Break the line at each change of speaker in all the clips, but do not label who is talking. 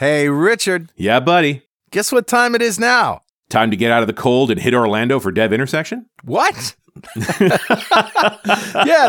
Hey, Richard,
Yeah, buddy.
guess what time it is now?
Time to get out of the cold and hit Orlando for Dev Intersection?
What? yeah,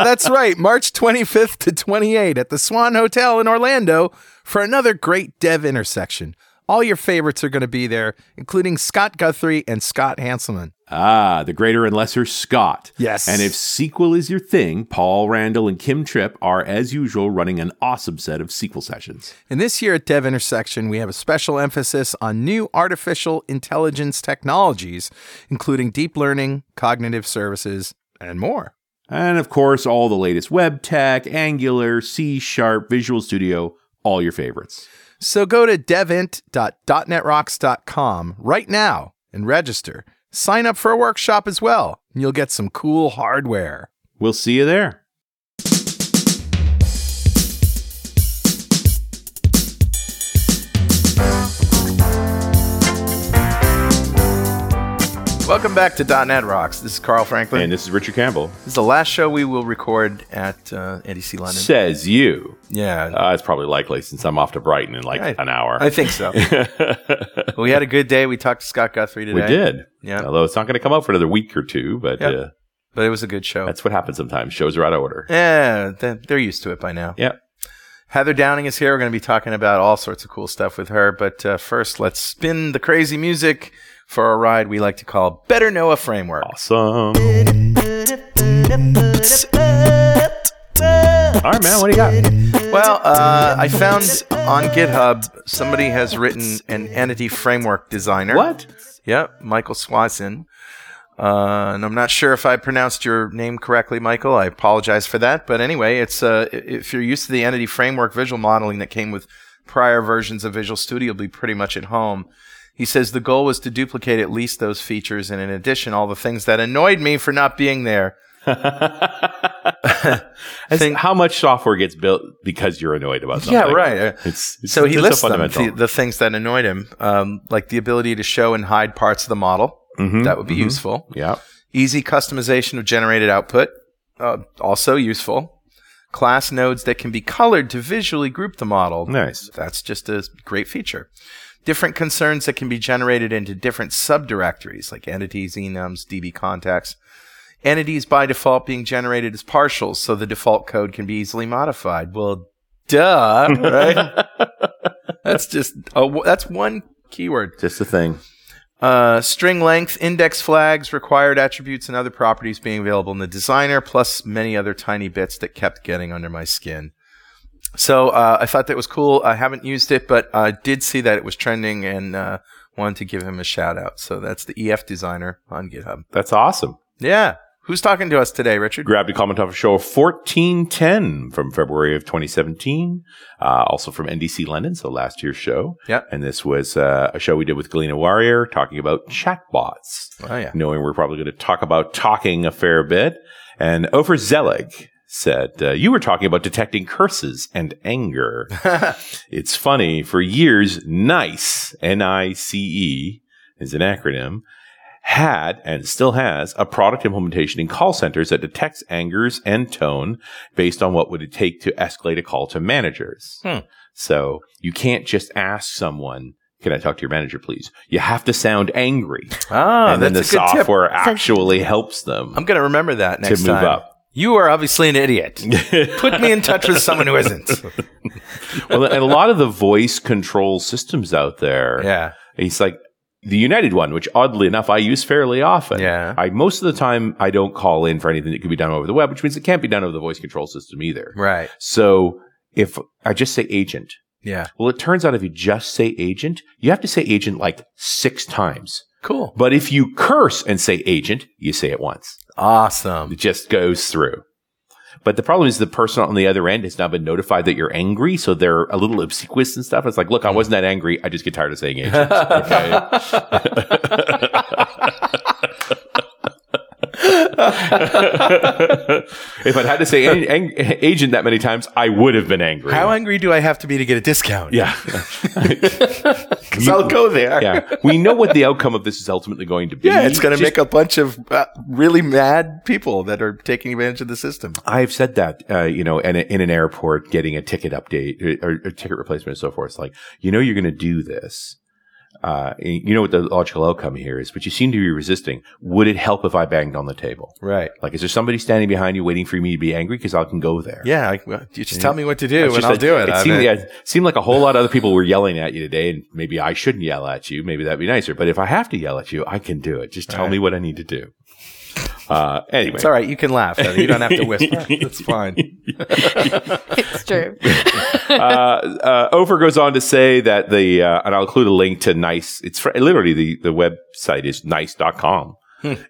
that's right. March 25th to 28th at the Swan Hotel in Orlando for another great dev intersection. All your favorites are going to be there, including Scott Guthrie and Scott Hanselman.
Ah, the greater and lesser Scott.
Yes.
And if sequel is your thing, Paul Randal and Kim Tripp are, as usual, running an awesome set of sequel sessions.
And this year at Dev Intersection, we have a special emphasis on new artificial intelligence technologies, including deep learning, cognitive services, and more.
And of course, all the latest web tech, Angular, C Sharp, Visual Studio, all your favorites.
So go to devint.netrocks.com right now and register. Sign up for a workshop as well, and you'll get some cool hardware.
We'll see you there.
Welcome back to .NET Rocks. This is Carl Franklin.
And this is Richard Campbell.
this is the last show we will record at uh, NDC London.
Says you.
yeah,
Uh, it's probably likely since I'm off to Brighton in like
I-
an hour.
I think so. we had a good day. We talked to Scott Guthrie today.
we did.
Yeah.
Although it's not going to come out for another week or two, but
Yep.
uh,
but it was a good show.
that's what happens sometimes. Shows are out of order.
Yeah, they're they're used to it by now.
Yeah.
Heather Downing is here. We're going to be talking about all sorts of cool stuff with her. But uh, first, let's spin the crazy music for a ride we like to call Better Know a Framework.
Awesome. All right, man. What do you got?
Well, uh, I found on GitHub somebody has written an entity framework designer.
What?
Yep, Michael Sawczyn. Uh, and I'm not sure if I pronounced your name correctly, Michael. I apologize for that. But anyway, it's uh, if you're used to the entity framework visual modeling that came with prior versions of Visual Studio, you'll be pretty much at home. He says the goal was to duplicate at least those features, and in addition, all the things that annoyed me for not being there. Think-
how much software gets built because you're annoyed about something?
Yeah, right.
It's, it's
so he
it's
lists them, the, the things that annoyed him, um, like the ability to show and hide parts of the model.
Mhm,
That would be
mhm.
useful.
Yeah.
Easy customization of generated output, uh, also useful. Class nodes that can be colored to visually group the model.
Nice.
That's just a great feature. Different concerns that can be generated into different subdirectories like entities, enums, DbContexts. Entities by default being generated as partials, so the default code can be easily modified. Well, duh, right? that's just a, that's one keyword.
Just a thing.
Uh, string length, index flags, required attributes, and other properties being available in the designer, plus many other tiny bits that kept getting under my skin. So uh, I thought that was cool. I haven't used it, but I did see that it was trending and uh, wanted to give him a shout out. So that's the EF designer on GitHub.
That's awesome.
Yeah. Who's talking to us today, Richard?
Grabbed a comment off a show of 1410 from February of 2017, uh, also from NDC London, so last year's show.
Yep.
And this was uh, a show we did with Galiya Warrier talking about chatbots.
Oh, yeah.
knowing we're probably going to talk about talking a fair bit. And Ofer Zelig said, uh, You were talking about detecting curses and anger. it's funny, for years, NICE, N I C E, is an acronym, had and still has a product implementation in call centers that detects angers and tone based on what would it take to escalate a call to managers.
Hmm.
So you can't just ask someone, can I talk to your manager, please? You have to sound angry
Ah,
and then the
that's a good tip.
software actually helps them
I'm going to remember that next
to move
time.
up.
You are obviously an idiot. Put me in touch with someone who isn't.
well, and a lot of the voice control systems out there,
Yeah.
it's like the United one, which oddly enough I use fairly often.
Yeah.
I most of the time I don't call in for anything that could be done over the web, which means it can't be done over the voice control system either.
Right.
So if I just say agent,
Yeah.
well, it turns out if you just say agent, you have to say agent like six times.
Cool.
But if you curse and say agent, you say it once.
Awesome.
It just goes through. But the problem is the person on the other end has now been notified that you're angry, so they're a little obsequious and stuff. It's like, look, I hmm. wasn't that angry. I just get tired of saying agent. Okay. if I'd had to say ang- ang- agent that many times, I would have been angry.
How angry do I have to be to get a discount?
yeah.
Because I'll go there.
yeah. We know what the outcome of this is ultimately going to be.
Yeah, it's going to make a bunch of uh, really mad people that are taking advantage of the system.
I've said that, uh, you know, in, a, in an airport, getting a ticket update or, or ticket replacement and so forth. It's like, you know, you're going to do this. Uh, you know what the logical outcome here is, but you seem to be resisting. Would it help if I banged on the table?
Right.
Like, is there somebody standing behind you waiting for me to be angry? Cause I can go there.
Yeah. I, well, you just tell me what to do and I'll
that
do it.
It seemed, yeah, it seemed like a whole lot of other people were yelling at you today, and maybe I shouldn't yell at you. Maybe that'd be nicer. But if I have to yell at you, I can do it. Just tell
Right.
me what I need to do. Uh, anyway,
It's all right. You can laugh. Heather. You don't have to whisper. It's fine.
It's true.
uh, uh, Ofer goes on to say that the, uh, and I'll include a link to Nice. It's fr- literally the, the website is nice.com.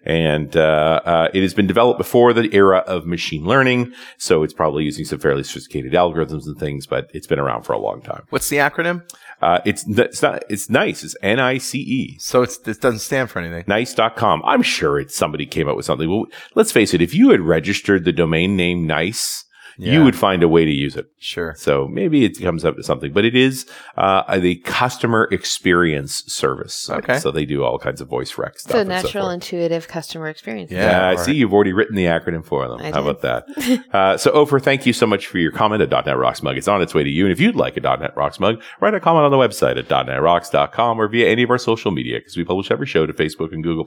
And uh, uh, it has been developed before the era of machine learning, so it's probably using some fairly sophisticated algorithms and things. But it's been around for a long time.
What's the acronym?
Uh, it's it's not it's nice. It's N I C E.
So it's, it doesn't stand for anything.
Nice.com. I'm sure it's somebody came up with something. Well, let's face it. If you had registered the domain name Nice,
Yeah.
you would find a way to use it.
Sure.
So maybe it comes up to something, but it is uh, the customer experience service.
Okay.
So they do all kinds of voice rec stuff.
So
and so
natural, intuitive customer experience.
Yeah.
Yeah, I see you've already written the acronym for them.
I
How
did.
about that? uh, so, Ofer, thank you so much for your comment at .NET Rocks mug. It's on its way to you. And if you'd like a .NET Rocks mug, write a comment on the website at .NETRocks.com or via any of our social media because we publish every show to Facebook and Google+.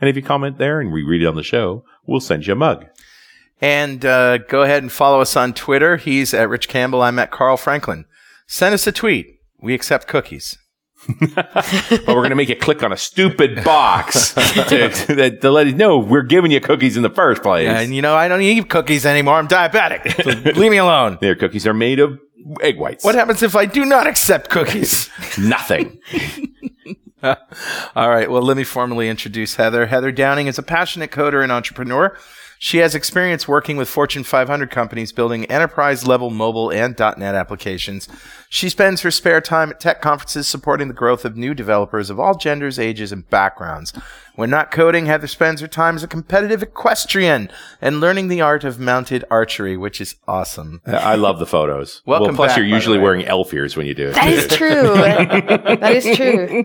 And if you comment there and we read it on the show, we'll send you a mug.
And uh, go ahead and follow us on Twitter. He's at Rich Campbell. I'm at Carl Franklin. Send us a tweet. We accept cookies.
but we're going to make you click on a stupid box to, to, to let you know we're giving you cookies in the first place.
And you know, I don't eat cookies anymore. I'm diabetic. So leave me alone.
Their cookies are made of egg whites.
What happens if I do not accept cookies?
Nothing.
All right. Well, let me formally introduce Heather. Heather Downing is a passionate coder and entrepreneur. She has experience working with Fortune 500 companies building enterprise level mobile and .NET applications. She spends her spare time at tech conferences supporting the growth of new developers of all genders, ages, and backgrounds. When not coding, Heather spends her time as a competitive equestrian and learning the art of mounted archery, which is awesome.
I love the photos.
Welcome
well, plus
back,
you're usually wearing elf ears when you do it.
That is true. that is true.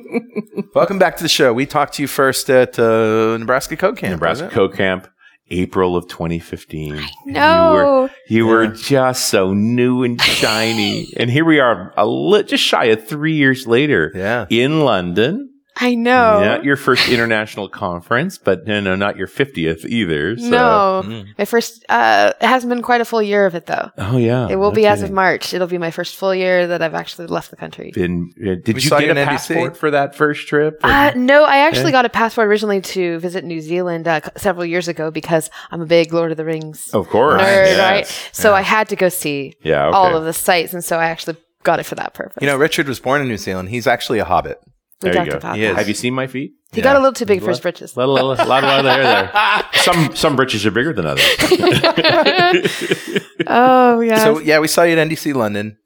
Welcome back to the show. We talked to you first at uh, Nebraska Code Camp.
Nebraska
was?
Code Camp, April of 2015.
No,
You were, you were just so new and shiny. and here we are, a li- just shy of three years later
Yeah.
in London.
I know.
Not your first international conference, but no, no, not your 50th either. So.
no.
Mm.
My first, uh, it hasn't been quite a full year of it though.
Oh, yeah.
It will
no
be as of. March. It'll be my first full year that I've actually left the country.
Been, uh, did
We
you
saw you
get a
in NBC.
passport for that first trip?
Uh, no, I actually
Yeah.
got a passport originally to visit New Zealand uh, several years ago because I'm a big Lord of the Rings
of course.
nerd,
yes.
right? So I had to go see
Yeah, okay.
all of the sites, and so I actually got it for that purpose.
You know, Richard was born in New Zealand. He's actually a hobbit.
We
there you go.
about
He is.
Have you seen my feet?
He
Yeah.
got a little too big for his britches.
Lot, lot, lot, lot, lot of hair there. Some some britches are bigger than others.
oh yeah.
So yeah, we saw you at NDC London,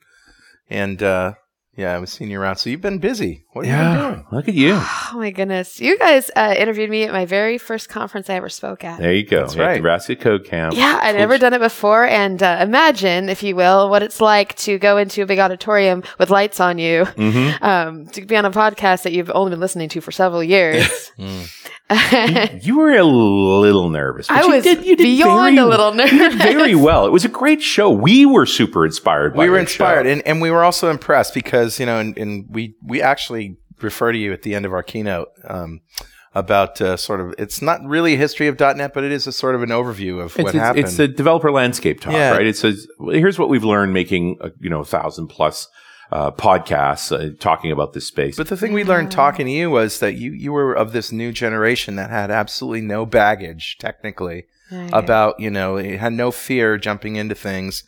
and uh, yeah, I was seeing you around. So you've been busy. What have you been doing?
look at you.
oh my goodness, you guys uh, interviewed me at my very first conference I ever spoke at.
There you go.
That's
Yeah,
right.
Nebraska Code Camp.
Yeah, I'd never done it before, and uh, imagine, if you will, what it's like to go into a big auditorium with lights on you,
Mm-hmm.
um, to be on a podcast that you've only been listening to for several years.
You were a little nervous. but
I
you
was
did, you did
beyond
very,
a little
You did
nervous.
very well. It was a great show. We were super inspired. by
We were inspired,
show.
and, and we were also impressed because you know, and, and we we actually refer to you at the end of our keynote. Um, about uh, sort of, it's not really a history of .NET, but it is a sort of an overview of
It's,
what
it's,
happened.
it's a developer landscape talk,
Yeah.
right? It says, here's what we've learned making, a, you know, a thousand plus uh, podcasts uh, talking about this space.
But the thing we learned talking to you was that you you were of this new generation that had absolutely no baggage technically
Right.
about you know it had no fear jumping into things,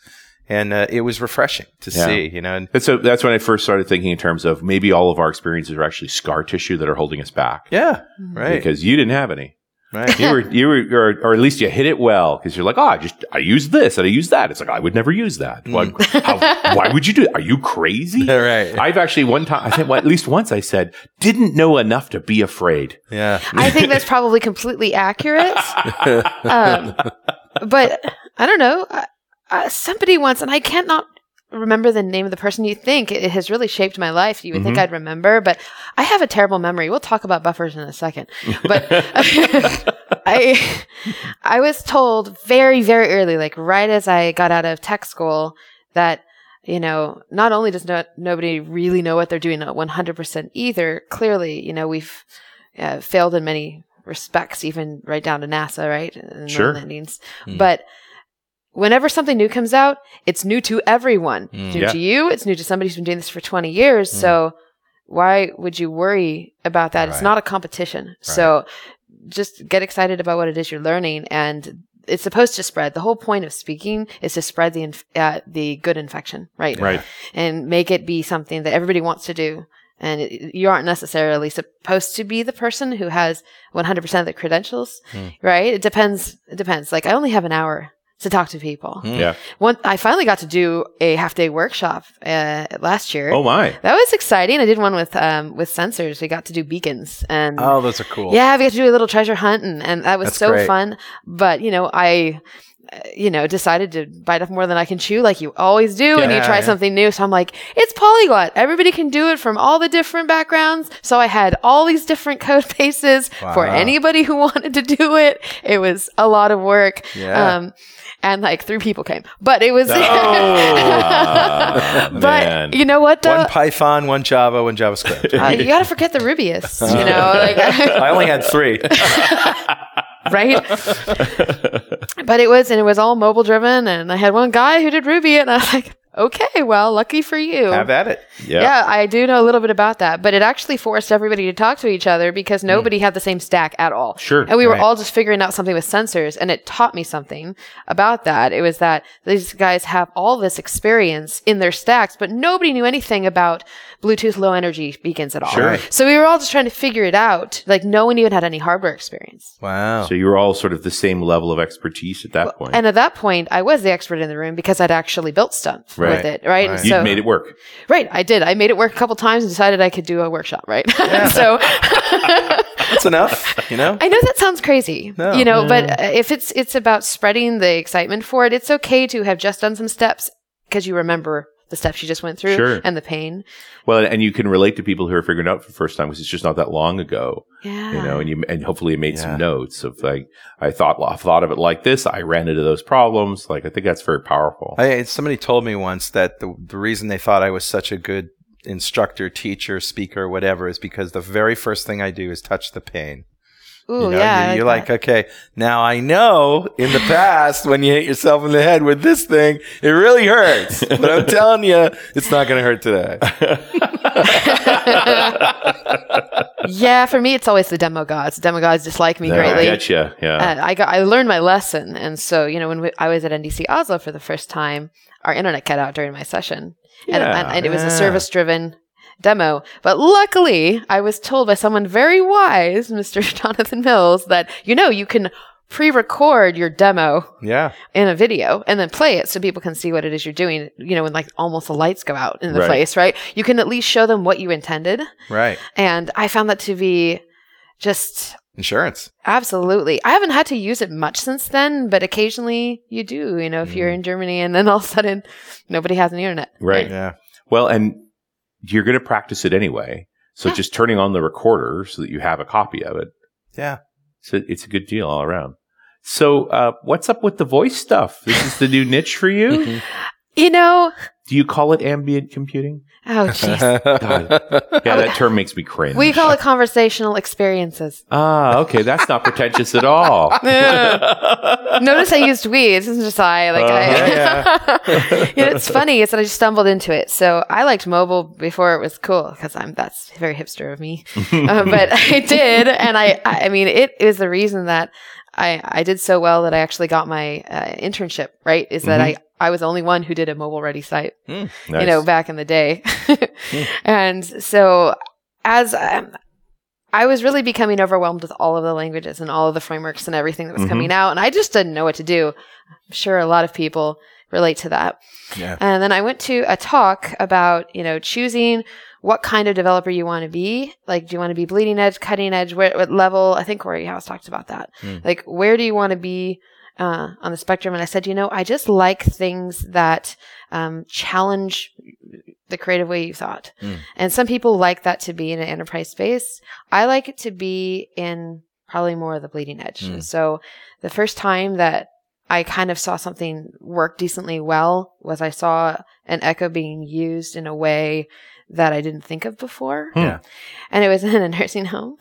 and uh, it was refreshing to
Yeah.
see. You know, and
And so that's when I first started thinking in terms of maybe all of our experiences are actually scar tissue that are holding us back.
yeah, right,
Because you didn't have any.
right.
You were, you were, or, or at least you hit it well because you're like, oh, I just, I use this and I use that. It's like, I would never use that. Why, how, why would you do it? Are you crazy?
right.
I've actually one time, I think well, at least once I said, didn't know enough to be afraid.
yeah,
I think that's probably completely accurate. um, but I don't know. Uh, uh, somebody once, and I can't not remember the name of the person. You think it has really shaped my life. You would think
Mhm.
I'd remember, but I have a terrible memory. We'll talk about buffers in a second. But I, I was told very, very early, like right as I got out of tech school, that you know, not only does no, nobody really know what they're doing at 100% either, clearly, you know, we've uh, failed in many respects, even right down to NASA, right? And the
Sure.
landings.
Hmm.
But whenever something new comes out, it's new to everyone.
Hmm.
It's new
Yeah.
to you. It's new to somebody who's been doing this for 20 years.
Hmm.
So why would you worry about that? It's not a competition. So just get excited about what it is you're learning and it's supposed to spread. The whole point of speaking is to spread the inf- uh, the good infection, right?
Right.
And make it be something that everybody wants to do. And it, you aren't necessarily supposed to be the person who has 100% of the credentials,
Hmm.
right? It depends. It depends. Like I only have an hour to talk to people.
Hmm.
Yeah.
One, I finally got to do a half day workshop uh, last year.
Oh my.
That was exciting. I did one with um, with sensors. We got to do beacons and
Oh, those are cool.
yeah, we got to do a little treasure hunt, and, and that was
That's
so
great.
fun. But you know, I, uh, you know, decided to bite off more than I can chew, like you always do, and you try
yeah.
something new. So I'm like, it's polyglot. Everybody can do it from all the different backgrounds. So I had all these different code bases for anybody who wanted to do it. It was a lot of work.
Yeah.
Um, and like three people came, but it was.
Oh,
but
man.
you know what? Though
One Python, one Java, one JavaScript.
uh, you got to forget the Rubyist. You know, like
I only had three.
right? but it was, and it was all mobile driven. And I had one guy who did Ruby, and I was like, okay, well, lucky for you.
Have at it.
yeah.
Yeah, I do know a little bit about that, but it actually forced everybody to talk to each other because hmm. nobody had the same stack at all.
Sure.
And we were
Right.
all just figuring out something with sensors, and it taught me something about that. It was that these guys have all this experience in their stacks, but nobody knew anything about Bluetooth low energy beacons at all.
Sure.
So we were all just trying to figure it out. Like no one even had any hardware experience.
Wow.
So you were all sort of the same level of expertise at that point.
And at that point, I was the expert in the room because I'd actually built stuff
Right.
with it, right? And
Right.
you
So,
made it work.
right, I did. I made it work a couple times and decided I could do a workshop, right? Yeah. so
That's enough, you know?
I know that sounds crazy,
No.
you know, but uh, if it's it's about spreading the excitement for it, it's okay to have just done some steps because you remember the stuff you just went through
Sure.
and the pain.
Well, and you can relate to people who are figuring it out for the first time because it's just not that long ago,
Yeah.
you know, and you and hopefully you made
Yeah.
some notes of like I thought I thought of it like this. I ran into those problems. Like I think that's very powerful.
I, somebody told me once that the, the reason they thought I was such a good instructor, teacher, speaker, whatever, is because the very first thing I do is touch the pain.
Ooh,
You know,
yeah.
you- you're
I
like, okay, now I know in the past when you hit yourself in the head with this thing, it really hurts. But I'm telling you, it's not going to hurt today.
yeah, for me, it's always the demo gods. Demo gods dislike me
I
greatly.
you. Yeah.
Uh, I got I learned my lesson, and so you know when we, I was at NDC Oslo for the first time, our internet cut out during my session, and, and, and it was
Yeah.
a service driven demo. But luckily, I was told by someone very wise, Mr. Jonathan Mills, that you know you can pre-record your demo
Yeah.
in a video and then play it so people can see what it is you're doing. You know when like almost the lights go out in the
Right.
place, right? You can at least show them what you intended,
Right.
and I found that to be just
Insurance.
Absolutely. I haven't had to use it much since then, but occasionally you do, you know, if you're mm-hmm. in Germany and then all of a sudden nobody has an internet.
right.
Yeah.
Well, and you're going to practice it anyway. So
Yeah.
just turning on the recorder so that you have a copy of it.
Yeah.
So it's a good deal all around. So, uh, what's up with the voice stuff? This is the new niche for you.
You know,
Do you call it ambient computing?
oh jeez.
Yeah, that term makes me cringe.
we call it conversational experiences.
ah, okay, that's not pretentious at all.
Notice I used we. This isn't just I. Like I, you know, it's funny It's that I just stumbled into it. So I liked mobile before it was cool because I'm that's very hipster of me. uh, but I did, and I I mean it is the reason that I I did so well that I actually got my uh, internship. Right, is that I I was the only one who did a mobile ready site
Nice.
you know, back in the day. and so as um, I was really becoming overwhelmed with all of the languages and all of the frameworks and everything that was
Mhm.
coming out, and I just didn't know what to do. I'm sure a lot of people relate to that.
Yeah.
And then I went to a talk about, you know, choosing what kind of developer you want to be. Like, do you want to be bleeding edge, cutting edge? Where, what level? I think Cory House talked about that.
Hmm.
Like, where do you want to be? uh, on the spectrum, and I said, you know, I just like things that um, challenge the creative way you thought.
Mm.
And some people like that to be in an enterprise space. I like it to be in probably more of the bleeding edge.
Mm.
So the first time that I kind of saw something work decently well was I saw an echo being used in a way that I didn't think of before.
Hmm.
Yeah.
And it was in a nursing home.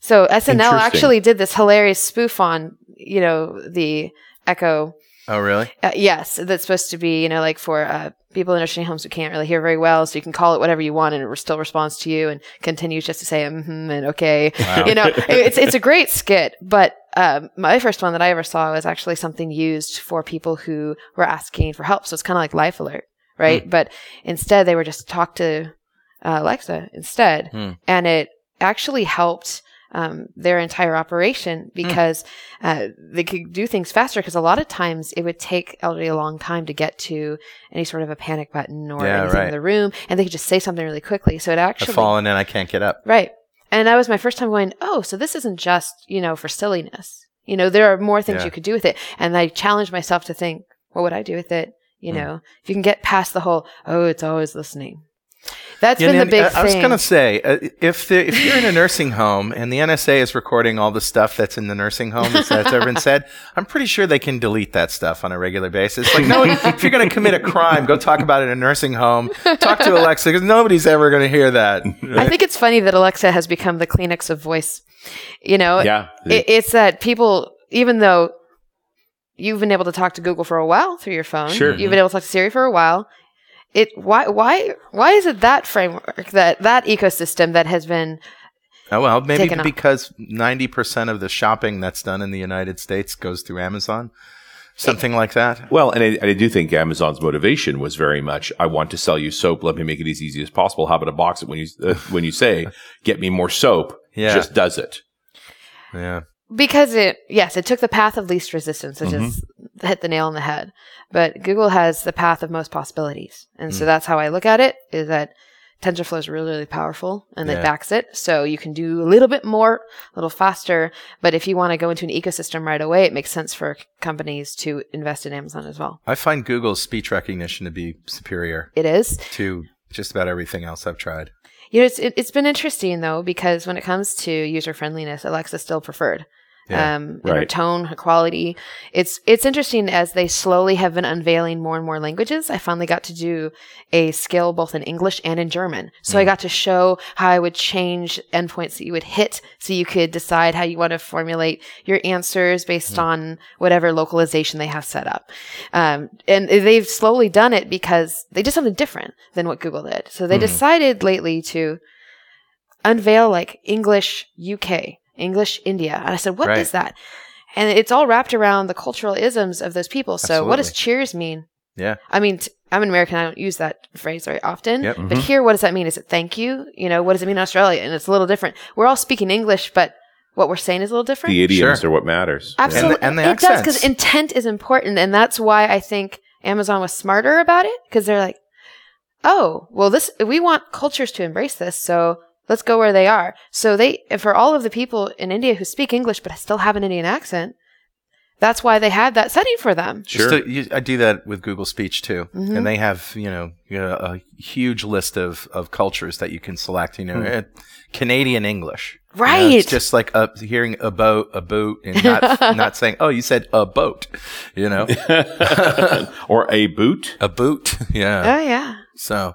So SNL actually did this hilarious spoof on, you know, the echo
Oh, really?
uh, yes, that's supposed to be, you know, like for uh, people in nursing homes who can't really hear very well, so you can call it whatever you want, and it still responds to you and continues just to say mm-hmm and okay.
Wow.
You know, it's it's a great skit. But um, my first one that I ever saw was actually something used for people who were asking for help. So it's kind of like Life Alert, right? But instead, they were just talk to uh, Alexa instead,
Hmm.
and it actually helped. Um, their entire operation because uh, they could do things faster because a lot of times it would take elderly a long time to get to any sort of a panic button or
Yeah,
anything
right.
in the room, and they could just say something really quickly. So it
I've
actually
fallen and I can't get up.
right, and that was my first time going, oh, so this isn't just you know for silliness. You know, there are more things
Yeah.
you could do with it, and I challenged myself to think, what would I do with it? You
Hmm.
know, if you can get past the whole, oh, it's always listening. That's
Yeah,
been the big
I,
thing.
I was going to say, uh, if the, if you're in a nursing home and the NSA is recording all the stuff that's in the nursing home that's, that's ever been said, I'm pretty sure they can delete that stuff on a regular basis. Like, no, if you're going to commit a crime, go talk about it in a nursing home. Talk to Alexa because nobody's ever going to hear that.
I think it's funny that Alexa has become the Kleenex of voice. You know,
Yeah.
it, it's that people, even though you've been able to talk to Google for a while through your phone,
Sure.
you've been able to talk to Siri for a while. It why why why is it that framework that that ecosystem that has been
Oh well, maybe
Taken off.
because ninety percent of the shopping that's done in the United States goes through Amazon, something like that.
Well, and I, I do think Amazon's motivation was very much, I want to sell you soap. Let me make it as easy as possible. How about a box that when you uh, when you say, get me more soap,
Yeah.
just does it.
Yeah,
because it yes it took the path of least resistance which is hit the nail on the head. But google has the path of most possibilities. And so hmm. that's how i look at it is that tensorflow is really really powerful and
Yeah.
it backs it. So you can do a little bit more a little faster. But if you want to go into an ecosystem right away it makes sense for companies to invest in amazon as well.
I find Google's speech recognition to be superior
it is.
to just about everything else I've tried.
you know it's, it, it's been interesting though because when it comes to user friendliness alexa's still preferred
Yeah.
um, and her
Right.
tone, her quality. It's it's interesting as they slowly have been unveiling more and more languages. I finally got to do a skill both in English and in German, so I got to show how I would change endpoints that you would hit, so you could decide how you want to formulate your answers based on whatever localization they have set up. Um, and they've slowly done it because they did something different than what Google did. So they decided lately to unveil like English UK, English India. And I said, "What is
Right.
that? And it's all wrapped around the cultural isms of those people. So what does cheers mean?
Yeah.
I mean, t- I'm an American. I don't use that phrase very often.
Yep.
But mm-hmm. here, what does that mean? Is it thank you? You know, what does it mean in Australia? And it's a little different. We're all speaking English, but what we're saying is a little different.
The idioms
Sure.
are what matters.
Absolutely.
and the
it does because intent is important. And that's why I think Amazon was smarter about it because they're like, oh, well, this, we want cultures to embrace this. So let's go where they are. So they, for all of the people in India who speak English but still have an Indian accent, that's why they had that setting for them.
Sure.
To- you- I do that with Google Speech too,
Mhm.
and they have you know, you know a huge list of, of cultures that you can select. You know, eh, Canadian English, You know,
Right.
it's just like uh, hearing a boat, a boat, and not not saying, "Oh, you said a boat," you know,
or a boot.
a boot. Yeah.
Oh, yeah.
So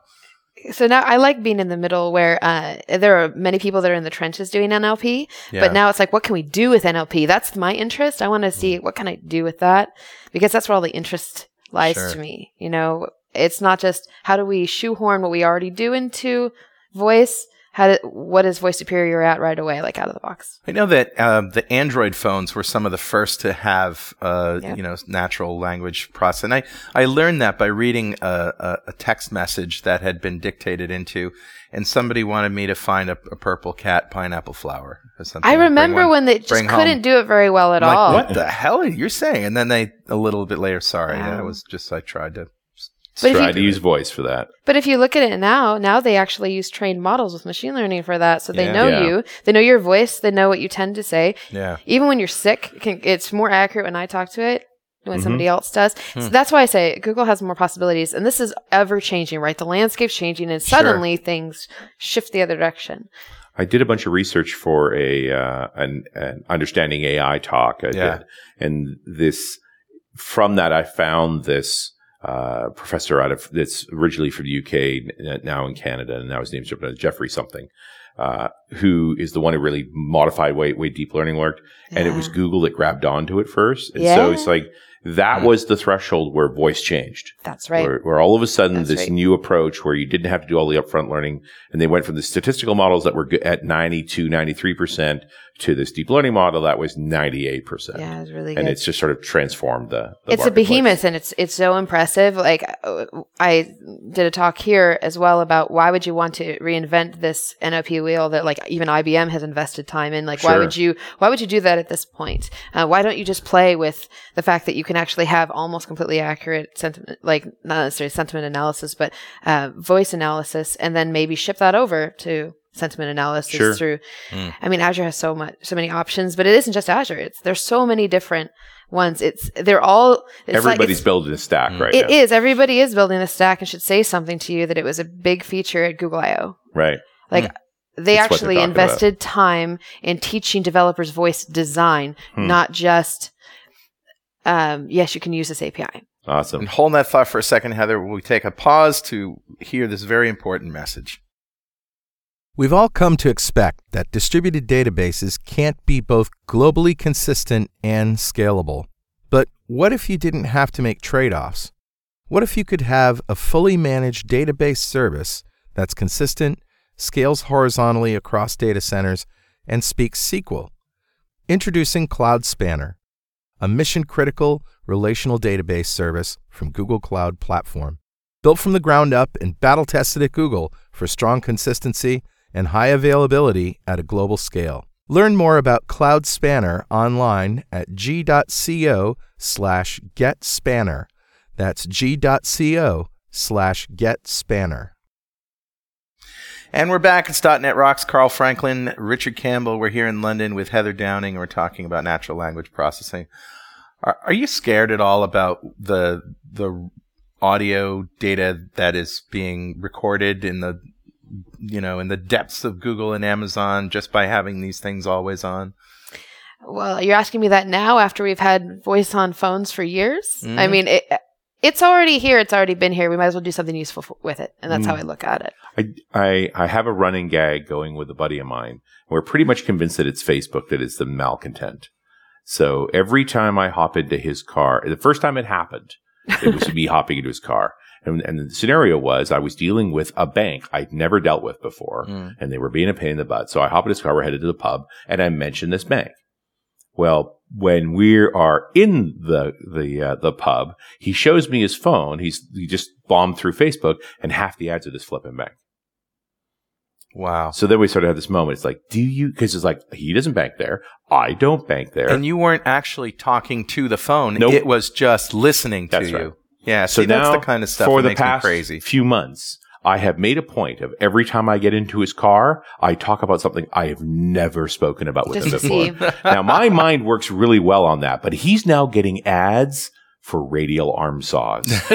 So now I like being in the middle where uh, there are many people that are in the trenches doing NLP,
Yeah.
but now it's like, what can we do with NLP? That's my interest. I want to see what can I do with that because that's where all the interest lies
Sure.
to me. You know, it's not just how do we shoehorn what we already do into voice. How did, what is voice superior at right away, like out of the box?
I know that um, the Android phones were some of the first to have, uh,
Yeah.
you know, natural language process. And I, I learned that by reading a, a, text message that had been dictated into, and somebody wanted me to find a, a purple cat pineapple flower or something.
I remember
one-
when they just couldn't
home.
do it very well at
I'm
all.
like, what the hell are you saying? And then they, a little bit later, sorry,
Wow.
that was just, I tried to.
But
Try
you-
to use voice for that.
But if you look at it now, now they actually use trained models with machine learning for that. So they
Yeah.
know
Yeah.
you, they know your voice, they know what you tend to say.
Yeah.
Even when you're sick, it can, it's more accurate when I talk to it. when
Mhm.
somebody else does.
Hmm.
So that's why I say Google has more possibilities, and this is ever changing, right? The landscape's changing, and
Sure.
suddenly things shift the other direction.
I did a bunch of research for a uh, an, an understanding AI talk. I
Yeah.
did. and this from that I found this uh, professor out of that's originally from the UK, now in Canada, and now his name's Jeffrey something, uh, who is the one who really modified way way deep learning worked, and it was Google that grabbed onto it first, and so it's like that
Hmm.
was the threshold where voice changed.
That's right.
Where, where all of a sudden
That's
this
right.
new approach where you didn't have to do all the upfront learning and they went from the statistical models that were g- at 92, 93% to this deep learning model that was 98%.
yeah, it was really
And it's just sort of transformed the, the
it's a behemoth and it's it's so impressive like uh, i did a talk here as well about why would you want to reinvent this nlp wheel that like even ibm has invested time in like why would you why would you do that at this point uh, why don't you just play with the fact that you can actually have almost completely accurate sentiment like not necessarily sentiment analysis but uh, voice analysis and then maybe ship that over to sentiment analysis
Sure.
through
Mm.
i mean azure has so much so many options but it isn't just azure it's there's so many different ones it's they're all it's
Everybody's
like it's,
building a stack
Mm.
right
it
now.
is everybody is building a stack and should say something to you that it was a big feature at google io
Right.
like
Mm.
they
That's
actually
talking about.
invested time in teaching developers voice design
Hmm.
not just um, yes you can use this api
Awesome.
And hold that thought for a second, Heather. We take a pause to hear this very important message.
We've all come to expect that distributed databases can't be both globally consistent and scalable. But what if you didn't have to make trade offs? What if you could have a fully managed database service that's consistent, scales horizontally across data centers, and speaks SQL? Introducing Cloud Spanner, a mission critical relational database service from Google Cloud Platform. Built from the ground up and battle tested at Google for strong consistency and high availability at a global scale. Learn more about Cloud Spanner online at g.co slash getspanner. That's g.co slash getspanner.
And we're back. It's .NET Rocks. Carl Franklin, Richard Campbell. We're here in London with Heather Downing. We're talking about natural language processing. Are, are you scared at all about the the audio data that is being recorded in the you know in the depths of Google and Amazon just by having these things always on?
well you're asking me that now after we've had voice on phones for years i
Mhm.
mean it, it's already here it's already been here we might as well do something useful f- with it and that's how
Mm.
i look at it
I, I, I have a running gag going with a buddy of mine. We're pretty much convinced that it's Facebook that is the malcontent. So every time I hop into his car, the first time it happened, it was me hopping into his car. And, and the scenario was I was dealing with a bank I'd never dealt with before,
Mm.
and they were being a pain in the butt. So I hop in his car, we're headed to the pub, and I mentioned this bank. Well, when we are in the the uh, the pub, he shows me his phone. He's he just bombed through Facebook, and half the ads are just flipping back.
Wow.
So then we sort of had this moment. It's like, do you? Because it's like he doesn't bank there. I don't bank there.
And you weren't actually talking to the phone.
Nope.
It was just listening to
That's
you.
right.
Yeah.
so
see,
now,
that's the kind of stuff
for the
makes
past
me crazy.
few months, I have made a point of every time I get into his car, I talk about something I have never spoken about with
just
him before. now my mind works really well on that, but he's now getting ads for radial arm saws.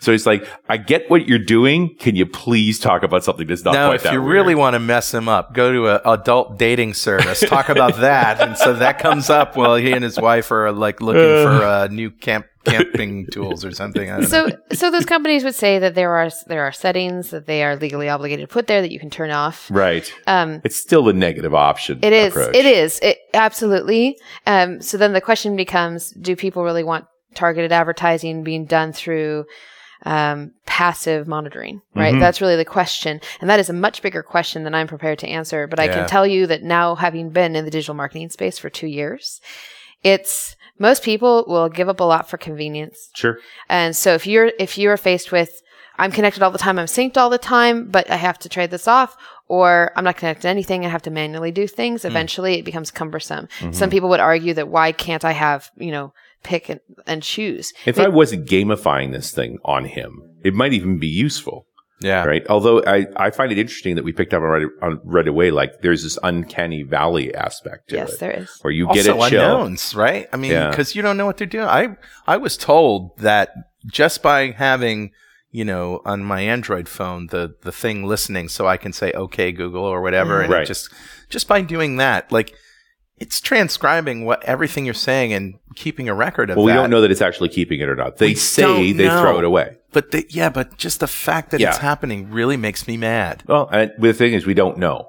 so it's like, I get what you're doing. Can you please talk about something that's not
now,
quite
if
that
you
weird?
really want to mess him up, go to an adult dating service. Talk about that, and so that comes up while he and his wife are like looking for a new camp camping tools or something. I don't know.
so so those companies would say that there are there are settings that they are legally obligated to put there that you can turn off
right.
um
It's still the negative option.
It is.
approach.
It is. It absolutely. Um, so then the question becomes: Do people really want targeted advertising being done through um, passive monitoring? Right.
Mhm.
That's really the question, and that is a much bigger question than I'm prepared to answer. But I
Yeah.
can tell you that now, having been in the digital marketing space for two years, it's most people will give up a lot for convenience.
Sure.
And so if you're if you're faced with I'm connected all the time, I'm synced all the time, but I have to trade this off, or I'm not connected to anything, I have to manually do things, eventually it becomes cumbersome.
Mm-hmm.
Some people would argue that why can't I have, you know, pick and, and choose?
If I wasn't gamifying this thing on him, it might even be useful.
Yeah.
Right. Although I, I find it interesting that we picked up on right, on right away, like there's this uncanny valley aspect to
yes,
it
there is.
where you get
also
a chill.
unknowns, right? I mean,
Yeah.
because you don't know what they're doing. I I was told that just by having you know on my Android phone the the thing listening, so I can say "Okay, Google" or whatever, mm-hmm. and
Right.
just just by doing that, like it's transcribing what everything you're saying and keeping a record of
Well, we
that.
don't know that it's actually keeping it or not. They
We
say they
know.
throw it away.
But they, yeah, but just the fact that it's happening really makes me mad.
Well, and the thing is, we don't know,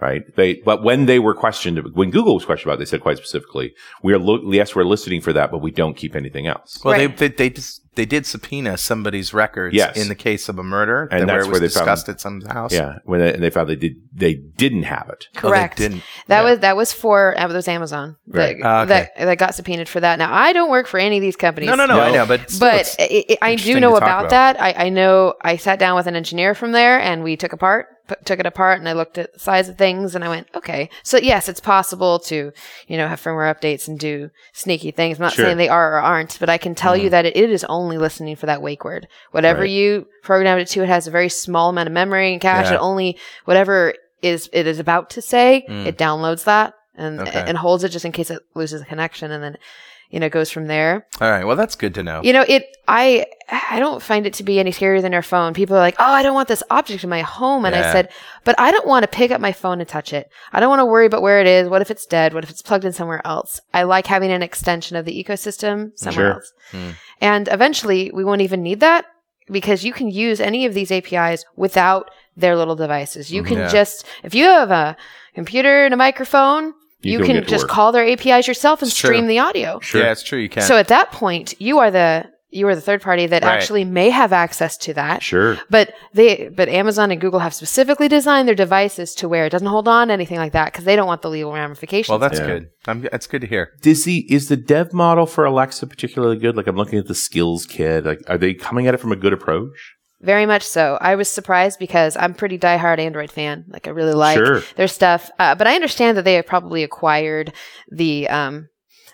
right? They, but when they were questioned, when Google was questioned about, it, they said quite specifically, "We are lo- yes, we're listening for that, but we don't keep anything else."
Well,
Right.
they they they, just, they did subpoena somebody's records
Yes.
in the case of a murder,
And
that- where
that's
it was
where they found-
discussed at some house.
Yeah, when they, and they found they did, they didn't have it.
Oh, they
Correct.
didn't.
That
Yeah.
was that was for uh, that was Amazon that,
Right.
Ah, okay.
that that got subpoenaed for that. Now I don't work for any of these companies.
No, no, no,
No.
I know, but
but
it's-
I, I- I do know about,
about.
that. I, I know I sat down with an engineer from there and we took apart took it apart and I looked at the size of things and I went, okay, so yes, it's possible to you know have firmware updates and do sneaky things. I'm not
Sure.
saying they are or aren't, but I can tell you that it, it is only listening for that wake word. Whatever
Right.
you programmed it to, it has a very small amount of memory and cache.
Yeah.
It only whatever is it is about to say,
Mm.
it downloads that and
Okay.
and holds it just in case it loses a connection and then you know goes from there.
all right. Well, that's good to know.
You know, it. I I don't find it to be any scarier than your phone. People are like, "Oh, I don't want this object in my home," and I said, "But I don't want to pick up my phone and touch it. I don't want to worry about where it is. What if it's dead? What if it's plugged in somewhere else? I like having an extension of the ecosystem somewhere
Sure.
else.
Hmm.
And eventually, we won't even need that because you can use any of these APIs without their little devices. You can
Yeah.
just if you have a computer and a microphone.
You
You,
can
can,
get to
just
work.
call their APIs yourself and
It's
stream
true.
the audio.
Sure.
Yeah, it's true. You can.
So at that point, you are the you are the third party that
Right.
actually may have access to that.
Sure.
But they but Amazon and Google have specifically designed their devices to where it doesn't hold on anything like that because they don't want the legal ramifications.
well, that's
Yeah.
good. I'm, that's good to hear.
Is the is the dev model for Alexa particularly good? Like I'm looking at the skills kit. Like, are they coming at it from a good approach?
Very much so. I was surprised because I'm pretty diehard Android fan. Like I really like
Sure.
their stuff. Uh, but I understand that they have probably acquired the um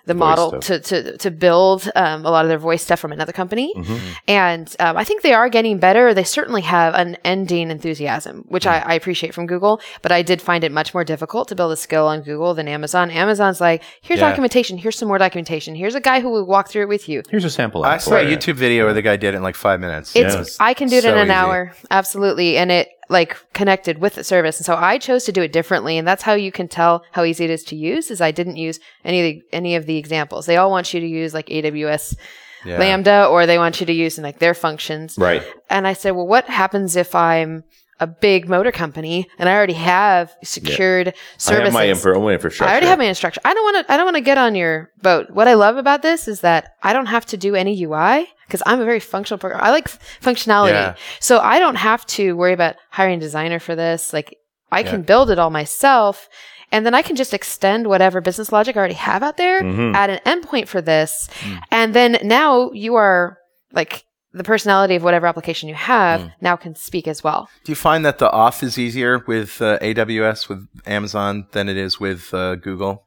the
Voice
model
stuff.
to, to to build um, a lot of their voice stuff from another company.
Mhm.
And um, I think they are getting better. They certainly have an ending enthusiasm, which I, I appreciate from Google. But I did find it much more difficult to build a skill on Google than Amazon. Amazon's like, here's
Yeah.
documentation, here's some more documentation, here's a guy who will walk through it with you.
Here's a sample.
I saw a. YouTube video where the guy did it in like five minutes.
It's
Yes.
I can do it
So
in an
easy.
hour, absolutely, and it like connected with the service. And so I chose to do it differently, and that's how you can tell how easy it is to use. Is I didn't use any of the any of the examples. They all want you to use like AWS
Yeah.
Lambda, or they want you to use in like their functions.
Right.
And I said, well, what happens if I'm a big motor company and I already have secured
I
services?
have my infra- own infrastructure.
I already have my instruction. I don't want to. I don't want to get on your boat. What I love about this is that I don't have to do any UI because I'm a very functional program. I like f- functionality,
Yeah.
so I don't have to worry about hiring a designer for this. Like I can build it all myself, and then I can just extend whatever business logic I already have out there,
Mhm.
add an endpoint for this,
Mm.
and then now you are like the personality of whatever application you have
Mm.
now can speak as well.
Do you find that the auth is easier with uh, AWS with Amazon than it is with uh, Google?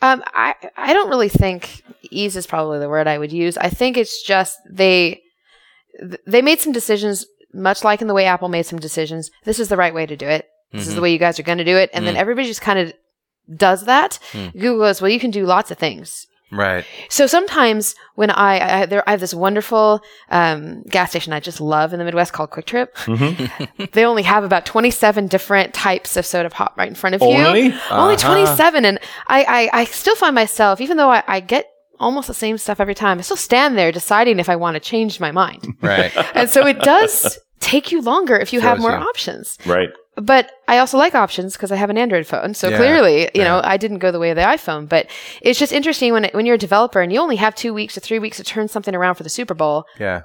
Um, I I don't really think ease is probably the word I would use. I think it's just they they made some decisions, much like in the way Apple made some decisions. This is the right way to do it. This is the way you guys are going to do it, and then
Mm.
everybody just kind of does that.
Mm.
Google goes, well, you can do lots of things.
Right.
So sometimes when I I, there, I have this wonderful um, gas station I just love in the Midwest called QuikTrip.
Mhm.
they only have about twenty seven different types of soda pop right in front of you.
Only?
Only
Uh-huh.
27. And I, I, I still find myself, even though I, I get almost the same stuff every time, I still stand there deciding if I want to change my mind.
Right.
and so it does take you longer if you have more
you.
options.
Right.
But I also like options because I have an Android phone. So
Yeah,
clearly, you know. I didn't go the way of the iPhone. But it's just interesting when, it, when you're a developer and you only have two weeks or three weeks to turn something around for the Super Bowl.
yeah.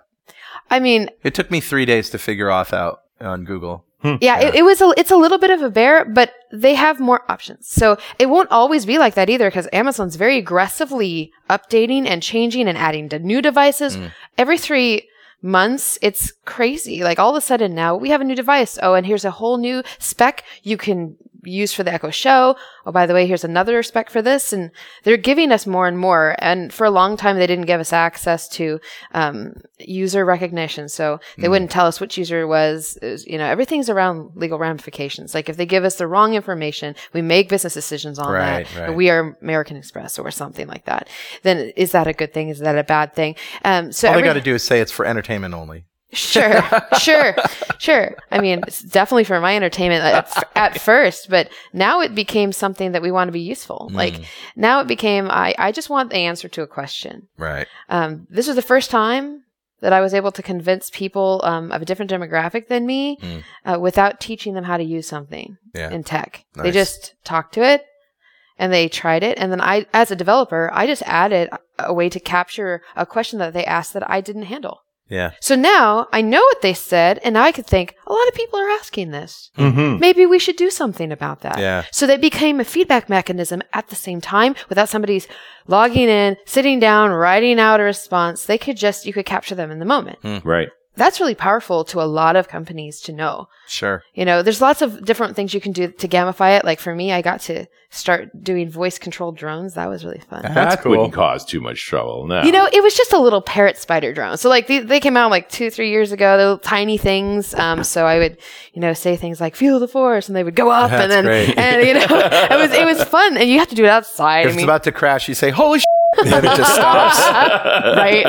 I mean,
It took me three days to figure off out on Google. Hmm.
Yeah, It, it was a, it's a little bit of a bear, but they have more options. So it won't always be like that either because Amazon's very aggressively updating and changing and adding to new devices hmm. every three months. It's crazy. Like all of a sudden now we have a new device. Oh, and here's a whole new spec. You can used for the Echo Show. Oh, by the way, here's another spec for this. And they're giving us more and more. And for a long time, they didn't give us access to um, user recognition. So they wouldn't tell us which user it was. Was. You know, everything's around legal ramifications. Like if they give us the wrong information, we make business decisions on
Right,
that.
right.
We are American Express or something like that. Then is that a good thing? Is that a bad thing? Um, so
All they got to do is say it's for entertainment only.
Sure, sure, sure. I mean, it's definitely for my entertainment at, at first, but now it became something that we want to be useful. Like now it became, I, I just want the answer to a question.
Right.
Um, this was the first time that I was able to convince people um, of a different demographic than me
Mm.
uh, without teaching them how to use something
Yeah.
in tech. They just talked to it and they tried it. And then I, as a developer, I just added a way to capture a question that they asked that I didn't handle.
Yeah.
So now I know what they said, and I could think a lot of people are asking this.
Mm-hmm.
Maybe we should do something about that.
Yeah.
So they became a feedback mechanism at the same time without somebody's logging in, sitting down, writing out a response. They could just, you could capture them in the moment.
Right.
That's really powerful to a lot of companies to know.
Sure.
You know, there's lots of different things you can do to gamify it. Like for me, I got to start doing voice controlled drones. That was really fun.
That's
that
cool.
wouldn't cause too much trouble. No.
You know, it was just a little parrot spider drone. So like they, they came out like two, three years ago, the little tiny things. Um, so I would, you know, say things like feel the force and they would go up
That's
and then,
great.
and you know, it was, it was fun and you have to do it outside.
If
I
it's about to crash, you say, "Holy!" Sh-, and it just stops.
right.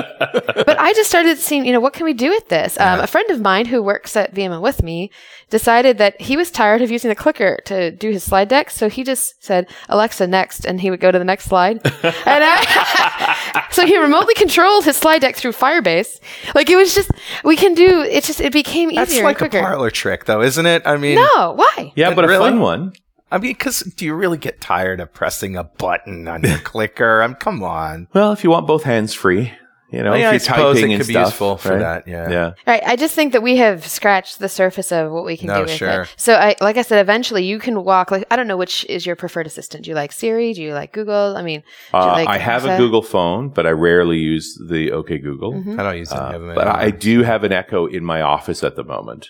But I just started seeing, you know, what can we do with this? Um, a friend of mine who works at VMware with me decided that he was tired of using the clicker to do his slide deck. So he just said, Alexa, next. And he would go to the next slide. and I, so he remotely controlled his slide deck through Firebase. Like it was just, we can do, it just, it became easier
That's like
and
a parlor trick, though, isn't it? I mean,
no, why?
yeah, but a
Really?
fun one.
I mean, because do you really get tired of pressing a button on your clicker? I mean, come on.
Well, if you want both hands free, you know,
Well, yeah, I
if you're
suppose
typing
it
and
could be useful for
right?
that, yeah.
Yeah.
Right. I just think that we have scratched the surface of what we can
No,
do with
sure.
it. So I, like I said, eventually you can walk, like, I don't know which is your preferred assistant. Do you like Siri? Do you like Google? I mean, do you
Uh,
like
I have a Google phone, but I rarely use the OK Google.
Mhm.
I don't use it.
Uh, but. I do have an Echo in my office at the moment,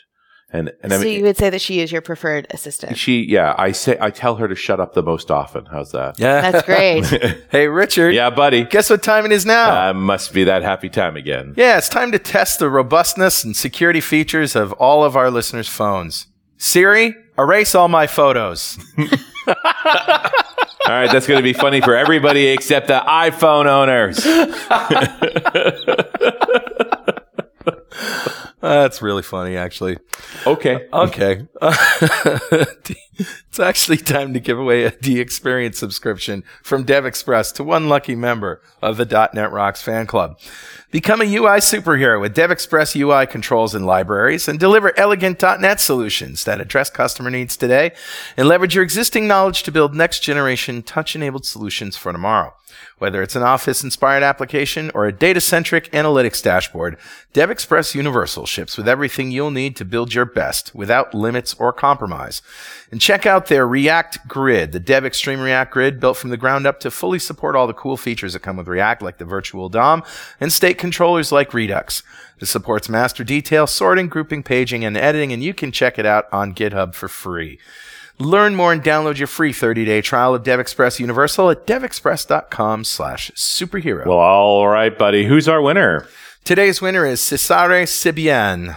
and and I
so
mean,
you would say that she is your preferred assistant.
she yeah, I say I tell her to shut up the most often. How's that?
Yeah.
That's great.
hey, Richard.
yeah, buddy.
Guess what time it is now?
Uh, must be that happy time again.
yeah, it's time to test the robustness and security features of all of our listeners' phones. Siri, erase all my photos.
All right, that's going to be funny for everybody except the iPhone owners.
That's really funny, actually.
Okay.
Uh, okay. it's actually time to give away a DXperience subscription from DevExpress to one lucky member of the .NET Rocks fan club. Become a UI superhero with DevExpress UI controls and libraries and deliver elegant .NET solutions that address customer needs today and leverage your existing knowledge to build next generation touch-enabled solutions for tomorrow. Whether it's an Office-inspired application or a data-centric analytics dashboard, DevExpress Universal ships with everything you'll need to build your best without limits or compromise. And check out their React Grid, the DevExtreme React Grid built from the ground up to fully support all the cool features that come with React, like the virtual DOM and state controllers like Redux. This supports master detail, sorting, grouping, paging, and editing, and you can check it out on GitHub for free. Learn more and download your free 30-day trial of DevExpress Universal at devexpress.com slash superhero.
Well, all right, buddy. Who's our winner?
Today's winner is Cesare Sibian.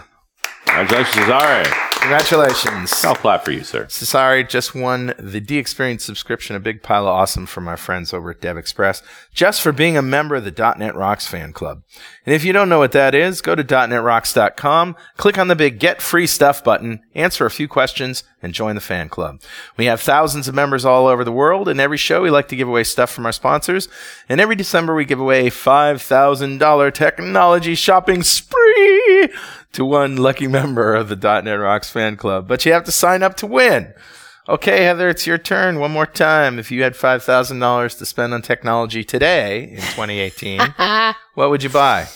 Congratulations, right.
Congratulations.
I'll clap for you, sir.
Cesare just won the DXperience subscription, a big pile of awesome from our friends over at DevExpress, just for being a member of the .NET Rocks fan club. And if you don't know what that is, go to .NETRocks.com, click on the big Get Free Stuff button, answer a few questions, and join the fan club. We have thousands of members all over the world, and every show we like to give away stuff from our sponsors. And every December we give away a $5,000 technology shopping spree to one lucky member of the .NET Rocks fan club. But you have to sign up to win. Okay, Heather, it's your turn. One more time. If you had $5,000 to spend on technology today in 2018, what would you buy?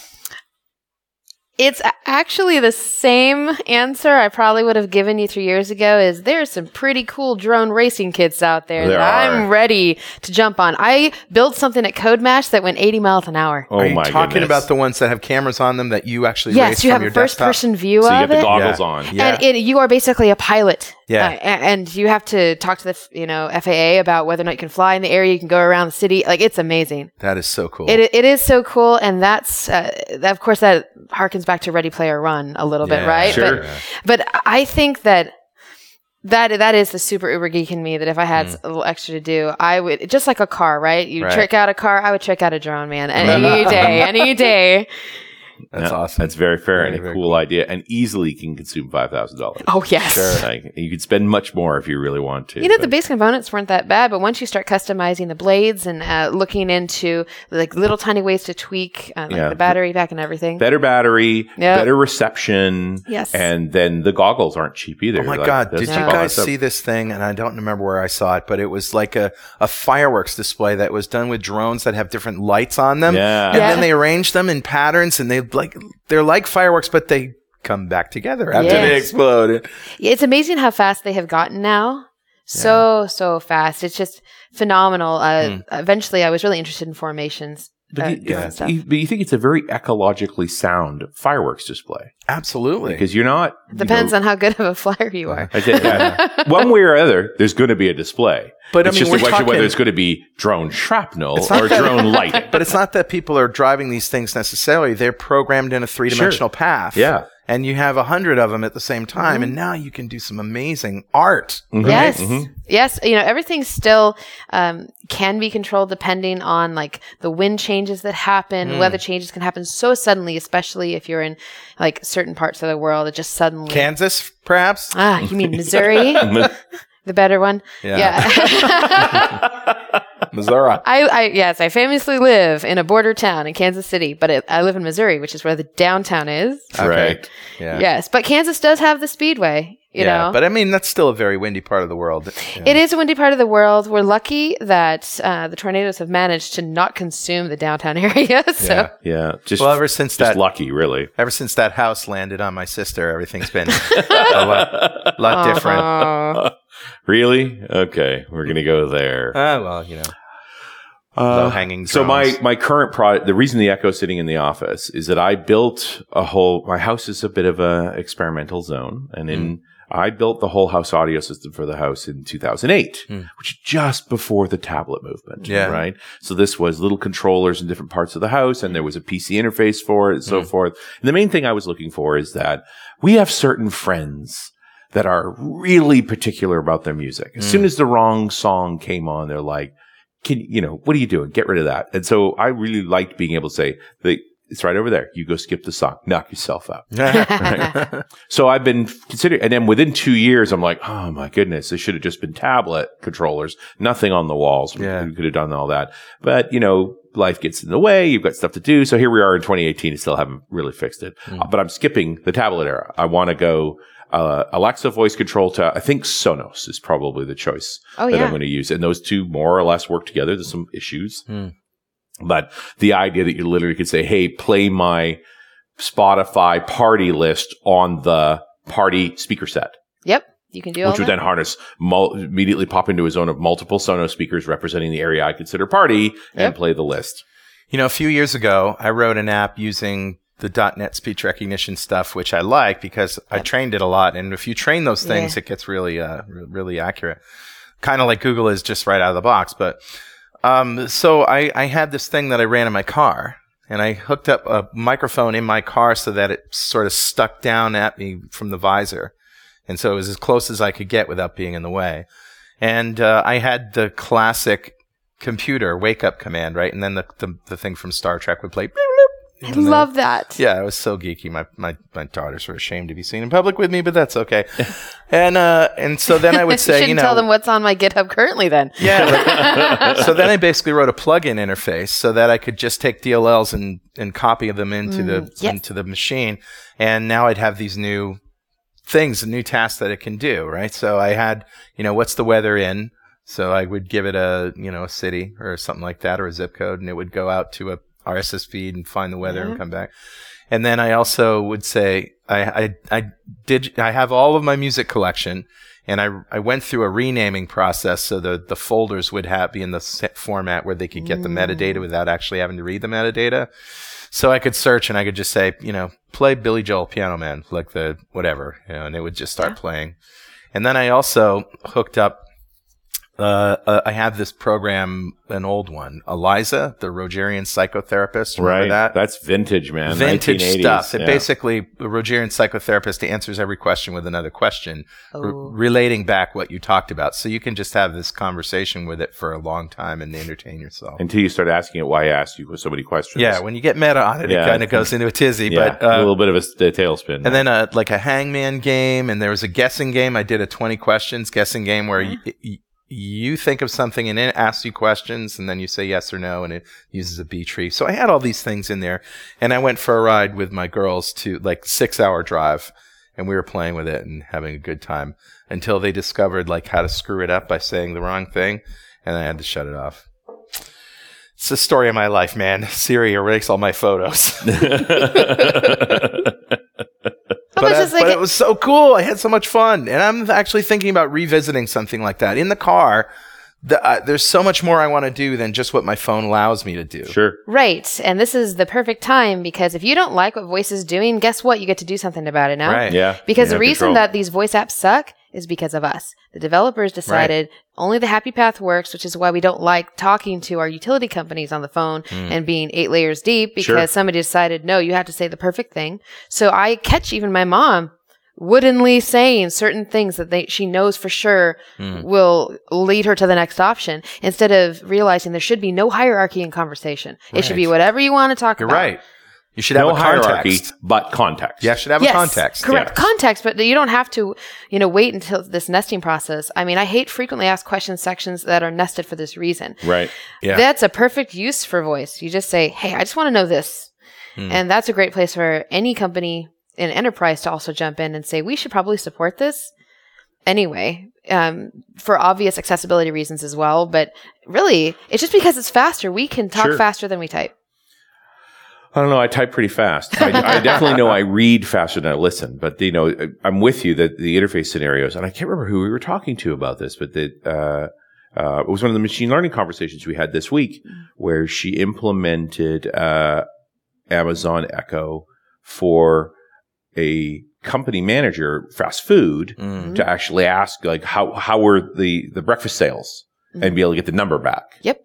It's actually the same answer I probably would have given you three years ago is there's some pretty cool drone racing kits out there,
There
that
are.
I'm ready to jump on. I built something at CodeMash that went 80 miles an hour.
Oh
Are you
my
talking
goodness.
about the ones that have cameras on them that you actually race
yes, you
from
have
your
a first
desktop?
person view
so you
of
get the
it.
goggles
Yeah.
on.
Yeah.
And it, you are basically a pilot
Yeah.
Uh, and you have to talk to the you know FAA about whether or not you can fly in the area. You can go around the city. Like it's amazing.
that is so cool.
It it is so cool, and that's uh, that, of course that harkens back to Ready Player One a little bit, right?
sure.
But but I think that. That that is the super uber geek in me. That if I had a little extra to do, I would just like a car, right? You
Mm. Right.
trick out a car, I would trick out a drone, man. Any day, any day.
That's
Yeah,
awesome.
That's very fair and a
very
cool idea, and easily can consume five thousand dollars.
Oh yes.
Like, you could spend much more if you really want to.
You know, the
but-
base components weren't that bad, but once you start customizing the blades and uh, looking into like little tiny ways to tweak uh, like
Yeah.
the battery pack and everything.
better battery,
Yeah.
better reception.
Yes.
and then the goggles aren't cheap either.
Oh my
Like,
God!
that's
Did you guys see this thing? And I don't remember where I saw it, but it was like a, a fireworks display that was done with drones that have different lights on them.
Yeah.
And
Yeah.
then they arrange them in patterns, and they like they're like fireworks, but they come back together after they
Yes.
explode.
It's amazing how fast they have gotten now. So so fast. It's just phenomenal. Uh,
Hmm.
Eventually, I was really interested in formations.
But
uh,
you, yeah.
stuff.
you- but you think it's a very ecologically sound fireworks display
Absolutely.
because you're not you
Depends
know,
on how good of a flyer you are.
I think, yeah, one way or other, there's going to be a display.
But, I
it's
mean,
just a
we're
question whether it's going to be drone shrapnel or
that-
drone light.
but it's not that people are driving these things necessarily. They're programmed in a three dimensional path.
Yeah.
And you have a hundred of them at the same time,
Mm-hmm.
and now you can do some amazing art.
Mhm.
Yes.
Mhm.
Yes. You know, everything still um, can be controlled depending on like the wind changes that happen.
Hmm.
Weather changes can happen so suddenly, especially if you're in like certain parts of the world. It just suddenly.
Kansas, perhaps.
ah, you mean Missouri? the better one?
Yeah.
Yeah.
Missouri.
I, I, yes, I famously live in a border town in Kansas City, but it, I live in Missouri, which is where the downtown is.
Right.
Yeah.
Yes. But Kansas does have the speedway, you
yeah.
know?
But I mean, that's still a very windy part of the world. Yeah.
It is a windy part of the world. We're lucky that uh, the tornadoes have managed to not consume the downtown area. so
Yeah.
Yeah. Just,
Well, ever since
just
that,
lucky, really.
ever since that house landed on my sister, everything's been a lot, lot different.
Really? Okay. We're going to go there.
Ah, well, you know,
Uh,
low-hanging
So my my current product, the reason the Echo's sitting in the office is that I built a whole. My house is a bit of a experimental zone, and in
Hmm.
I built the whole house audio system for the house in 2008,
Hmm.
which is just before the tablet movement.
Yeah.
Right. So this was little controllers in different parts of the house, and there was a PC interface for it, and so
Hmm.
forth. And the main thing I was looking for is that we have certain friends that are really particular about their music. As
Hmm.
soon as the wrong song came on, they're like, can you know what are you doing? Get rid of that. And so i really liked being able to say the, it's right over there. You go skip the song. Knock yourself out. So i've been considering and then within two years i'm like oh my goodness they should have just been tablet controllers. Nothing on the walls. We,
Yeah.
we could have done all that. But you know life gets in the way. You've got stuff to do. So here we are in 2018 and still haven't really fixed it.
Mm.
But i'm skipping the tablet era. I want to go uh, Alexa voice control to I think Sonos is probably the choice
Oh,
that
yeah.
I'm going to use, and those two more or less work together. There's some issues,
Hmm.
but the idea that you literally could say, "Hey, play my Spotify party list on the party speaker set,"
Yep. You can do all
which would
that.
then harness mul- immediately pop into a zone of multiple Sonos speakers representing the area I consider party and
Yep.
play the list.
You know, a few years ago, I wrote an app using the .NET speech recognition stuff, which I like because I trained it a lot. And if you train those things,
Yeah.
it gets really, uh, really accurate. Kind of like Google is just right out of the box. But um, so I, I had this thing that I ran in my car, and I hooked up a microphone in my car so that it sort of stuck down at me from the visor, and so it was as close as I could get without being in the way. And uh, I had the classic computer wake up command, right? And then the, the, the thing from Star Trek would play.
I love that.
Yeah, it was so geeky. My, my, my daughters were ashamed to be seen in public with me, but that's okay. and, uh, and so then I would say,
Shouldn't
you know,
tell them what's on my GitHub currently then.
yeah. so then I basically wrote a plugin interface so that I could just take DLLs and, and copy them into the
Mm, yes.
into the machine, and now I'd have these new things, new tasks that it can do. Right. So I had, you know, what's the weather in? So I would give it a, you know, a city or something like that, or a zip code, and it would go out to a RSS feed and find the weather and
mm-hmm.
come back. And then I also would say I, I I did I have all of my music collection, and I I went through a renaming process so the the folders would have be in the set format where they could get the metadata mm. without actually having to read the metadata. So I could search and I could just say, you know, play Billy Joel Piano Man, like the whatever, you know, and it would just start playing. And then I also hooked up. Uh, uh, I have this program, an old one, Eliza, the Rogerian psychotherapist. Remember
right.
that?
That's vintage, man.
vintage
1980s.
stuff. It
Yeah.
basically, the Rogerian psychotherapist answers every question with another question, r-
Oh.
relating back what you talked about. So you can just have this conversation with it for a long time and entertain yourself.
Until you start asking it why I asked you so many questions.
yeah, when you get meta on it,
Yeah.
it kind of goes into a tizzy.
Yeah,
but uh,
a little bit of a tailspin.
and then uh, like a hangman game, and there was a guessing game. I did a twenty questions guessing game where y- y- you think of something and it asks you questions, and then you say yes or no, and it uses a B tree. So I had all these things in there, and I went for a ride with my girls to like six hour drive, and we were playing with it and having a good time until they discovered like how to screw it up by saying the wrong thing, and I had to shut it off. It's the story of my life, man. Siri erased all my photos.
How
but,
much
I-
is like
but
a-
it was so cool. I had so much fun, and I'm actually thinking about revisiting something like that in the car. The, uh, there's so much more I want to do than just what my phone allows me to do.
sure.
Right. And this is the perfect time because if you don't like what voice is doing, guess what? You get to do something about it now.
Right.
Yeah.
Because
You
the reason
control.
that these voice apps suck is because of us. The developers decided only the happy path works, which is why we don't like talking to our utility companies on the phone and being eight layers deep because.
Sure.
somebody decided, no, you have to say the perfect thing. So I catch even my mom woodenly saying certain things that they, she knows for sure
Hmm.
will lead her to the next option instead of realizing there should be no hierarchy in conversation. It should be whatever you want to talk
You're
about.
right. You should have
No
a
hierarchy,
context.
but context.
Yeah, should have
yes,
a context.
Correct.
Yeah.
Context, but you don't have to, you know, wait until this nesting process. I mean, I hate frequently asked questions sections that are nested for this reason.
Right.
Yeah.
That's a perfect use for voice. You just say, Hey, I just want to know this.
Hmm.
And that's a great place for any company in enterprise to also jump in and say, we should probably support this anyway, um, for obvious accessibility reasons as well. But really, it's just because it's faster. We can talk
Sure.
faster than we type.
I don't know. I type pretty fast. I, I definitely know I read faster than I listen. But you know, I'm with you that the interface scenarios, and I can't remember who we were talking to about this, but that uh, uh, it was one of the machine learning conversations we had this week, where she implemented uh, Amazon Echo for a company manager, fast food,
Mm.
to actually ask like how how were the the breakfast sales and be able to get the number back.
Yep.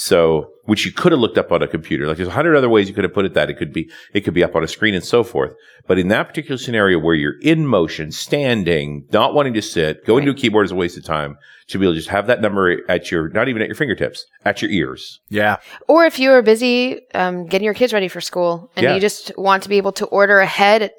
So, which you could have looked up on a computer. Like there's a hundred other ways you could have put it that it could be, it could be up on a screen and so forth. But in that particular scenario where you're in motion, standing, not wanting to sit, going to a keyboard is a waste of time to be able to just have that number at your, not even at your fingertips, at your ears.
Yeah.
Or if you are busy um, getting your kids ready for school and
Yeah.
you just want to be able to order ahead at,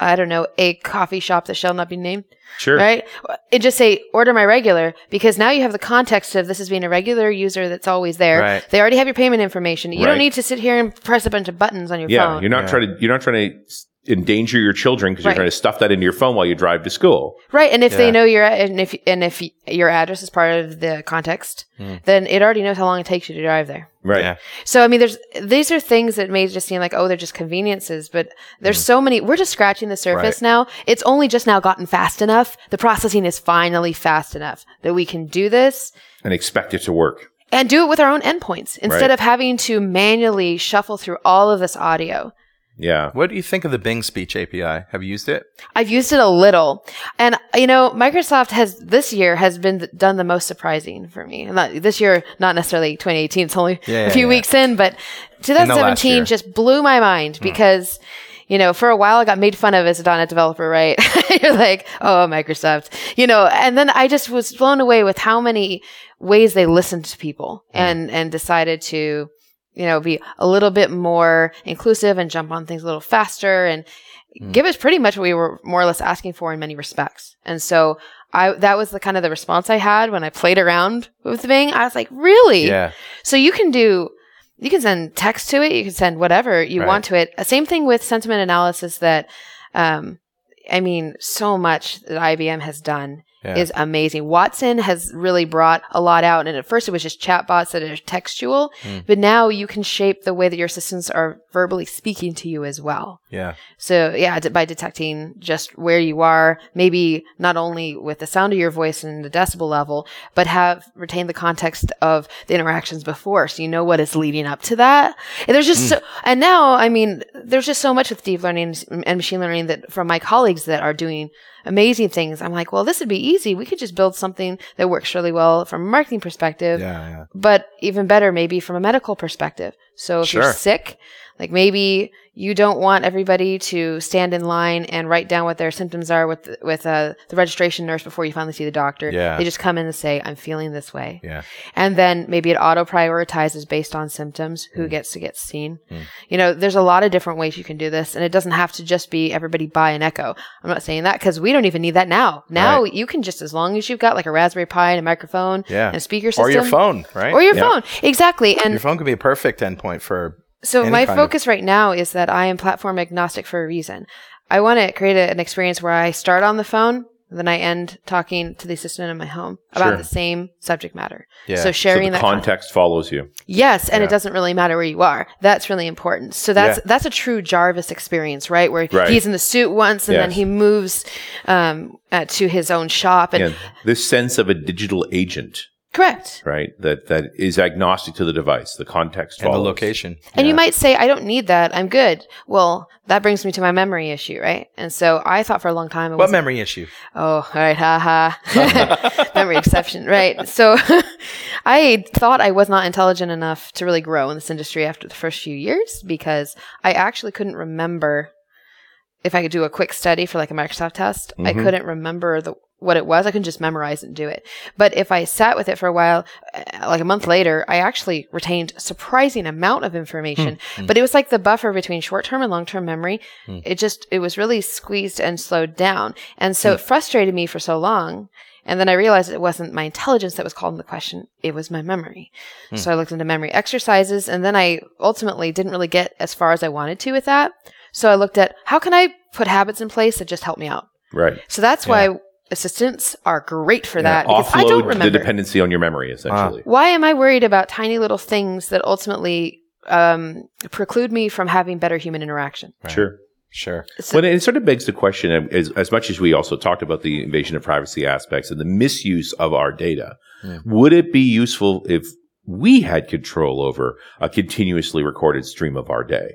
I don't know, a coffee shop that shall not be named,
Sure.
right? And just say, order my regular, because now you have the context of this as being a regular user that's always there.
Right.
They already have your payment information. You
Right.
don't need to sit here and press a bunch of buttons on your
Yeah.
phone.
You're not
Yeah.
trying to, you're not trying to s- endanger your children because
Right.
you're trying to stuff that into your phone while you drive to school.
Right, and if
Yeah.
they know your and if and if your address is part of the context, hmm. then it already knows how long it takes you to drive there.
Right.
Yeah.
So I mean, there's these are things that may just seem like oh they're just conveniences, but there's hmm. so many. We're just scratching the surface
Right.
now. It's only just now gotten fast enough. The processing is finally fast enough that we can do this
And expect it to work.
and do it with our own endpoints instead
Right.
of having to manually shuffle through all of this audio.
Yeah.
What do you think of the Bing Speech API? Have you used it?
I've used it a little, and you know, Microsoft has this year has been th- done the most surprising for me. Not this year, not necessarily 2018. It's only
Yeah,
a few
yeah.
weeks in, but 2017
year.
just blew my mind hmm. because. You know, for a while I got made fun of as a .NET developer, right? You're like, oh, Microsoft, you know, and then I just was blown away with how many ways they listened to people hmm. and, and decided to, you know, be a little bit more inclusive and jump on things a little faster and give us pretty much what we were more or less asking for in many respects. And so I, that was the kind of the response I had when I played around with Bing. I was like, really?
Yeah.
So you can do, you can send text to it. You can send whatever you
Right.
want to it. Same thing with sentiment analysis that, um, I mean, so much that IBM has done
Yeah.
is amazing. Watson has really brought a lot out. And at first it was just chatbots that are textual,
Hmm.
but now you can shape the way that your assistants are verbally speaking to you as well.
Yeah.
So yeah, d- by detecting just where you are, maybe not only with the sound of your voice and the decibel level, but have retained the context of the interactions before, so you know what is leading up to that. And there's just mm. so, and now, I mean, there's just so much with deep learning and machine learning that from my colleagues that are doing amazing things. I'm like, well, this would be easy. We could just build something that works really well from a marketing perspective
Yeah. Yeah.
but even better, maybe from a medical perspective. So if
Sure.
you're sick, like maybe you don't want everybody to stand in line and write down what their symptoms are with with uh, the registration nurse before you finally see the doctor.
Yeah.
They just come in and say, "I'm feeling this way,"
Yeah.
and then maybe it auto prioritizes based on symptoms who
Mm.
gets to get seen. You know, there's a lot of different ways you can do this, and it doesn't have to just be everybody buy an Echo. I'm not saying that because we don't even need that now. Now
Right.
you can just as long as you've got like a Raspberry Pi and a microphone
Yeah.
and a speaker system
Or your phone, right?
or your
Yeah.
phone exactly and
your phone could be a perfect endpoint for.
So
any
my
kind of-
focus right now is that i am platform agnostic for a reason i want to create a, an experience where i start on the phone then i end talking to the assistant in my home about
Sure.
the same subject matter
Yeah.
so sharing
so the
that con-
context follows you.
yes and
Yeah.
it doesn't really matter where you are that's really important so that's
Yeah.
that's a true jarvis experience right where
Right.
he's in the suit once and then he moves um, uh, to his own shop and
Yeah, this sense of a digital agent,
correct
right? That that is agnostic to the device. The context
And the location.
And
Yeah.
you might say, I don't need that. I'm good. Well, that brings me to my memory issue, right? And so I thought for a long time it
What
was,
memory issue?
oh, all right, haha. Ha. memory exception, right? So I thought I was not intelligent enough to really grow in this industry after the first few years because I actually couldn't remember if I could do a quick study for like a Microsoft test. I
Mhm.
couldn't remember the what it was. I couldn't just memorize and do it. But if I sat with it for a while, uh, like a month later, I actually retained a surprising amount of information. Hmm, hmm. But it was like the buffer between short term and long term memory. Hmm. It just, it was really squeezed and slowed down. And so it frustrated me for so long. And then I realized it wasn't my intelligence that was called into question. It was my memory. So I looked into memory exercises and then I ultimately didn't really get as far as I wanted to with that. So I looked at how can I put habits in place that just help me out?
Right.
So that's why assistants are great for that
Yeah,
because I don't
offload the dependency on your memory, essentially.
Why am I worried about tiny little things that ultimately um, preclude me from having better human interaction?
Sure.
Sure.
So-
Well, it sort of begs the question, as, as much as we also talked about the invasion of privacy aspects and the misuse of our data, would it be useful if we had control over a continuously recorded stream of our day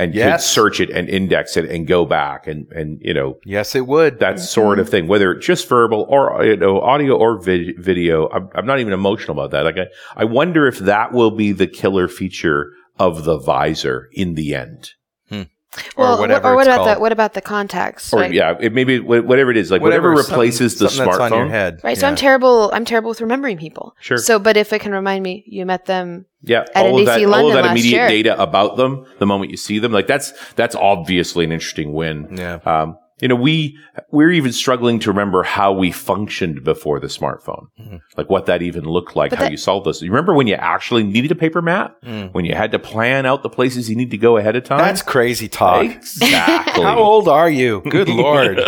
and
Yes.
could search it and index it and go back and, and you know,
Yes, it would.
that mm-hmm. sort of thing, whether it's just verbal or you know, audio or vid- video. I'm, I'm not even emotional about that. Like, I, I wonder if that will be the killer feature of the visor in the end.
Well,
or whatever
or what
it's
about
called.
the what about the contacts?
Or
right?
yeah, it maybe whatever it is, like whatever,
something-
replaces the
something that's on your
smartphone.
head.
Right. So I'm terrible. I'm terrible with remembering people.
Sure.
So, but if it can remind me, you met them.
Yeah,
At
all of
NDC
that, all of
London
that immediate
year.
data about them the moment you see them, like that's that's obviously an interesting win.
Yeah.
Um, you know, we we're even struggling to remember how we functioned before the smartphone, mm-hmm. like what that even looked like,
But
how
that-
you solved this. You remember when you actually needed a paper map, mm. when you had to plan out the places you need to go ahead of time.
That's crazy talk.
exactly.
How old are you? Good lord.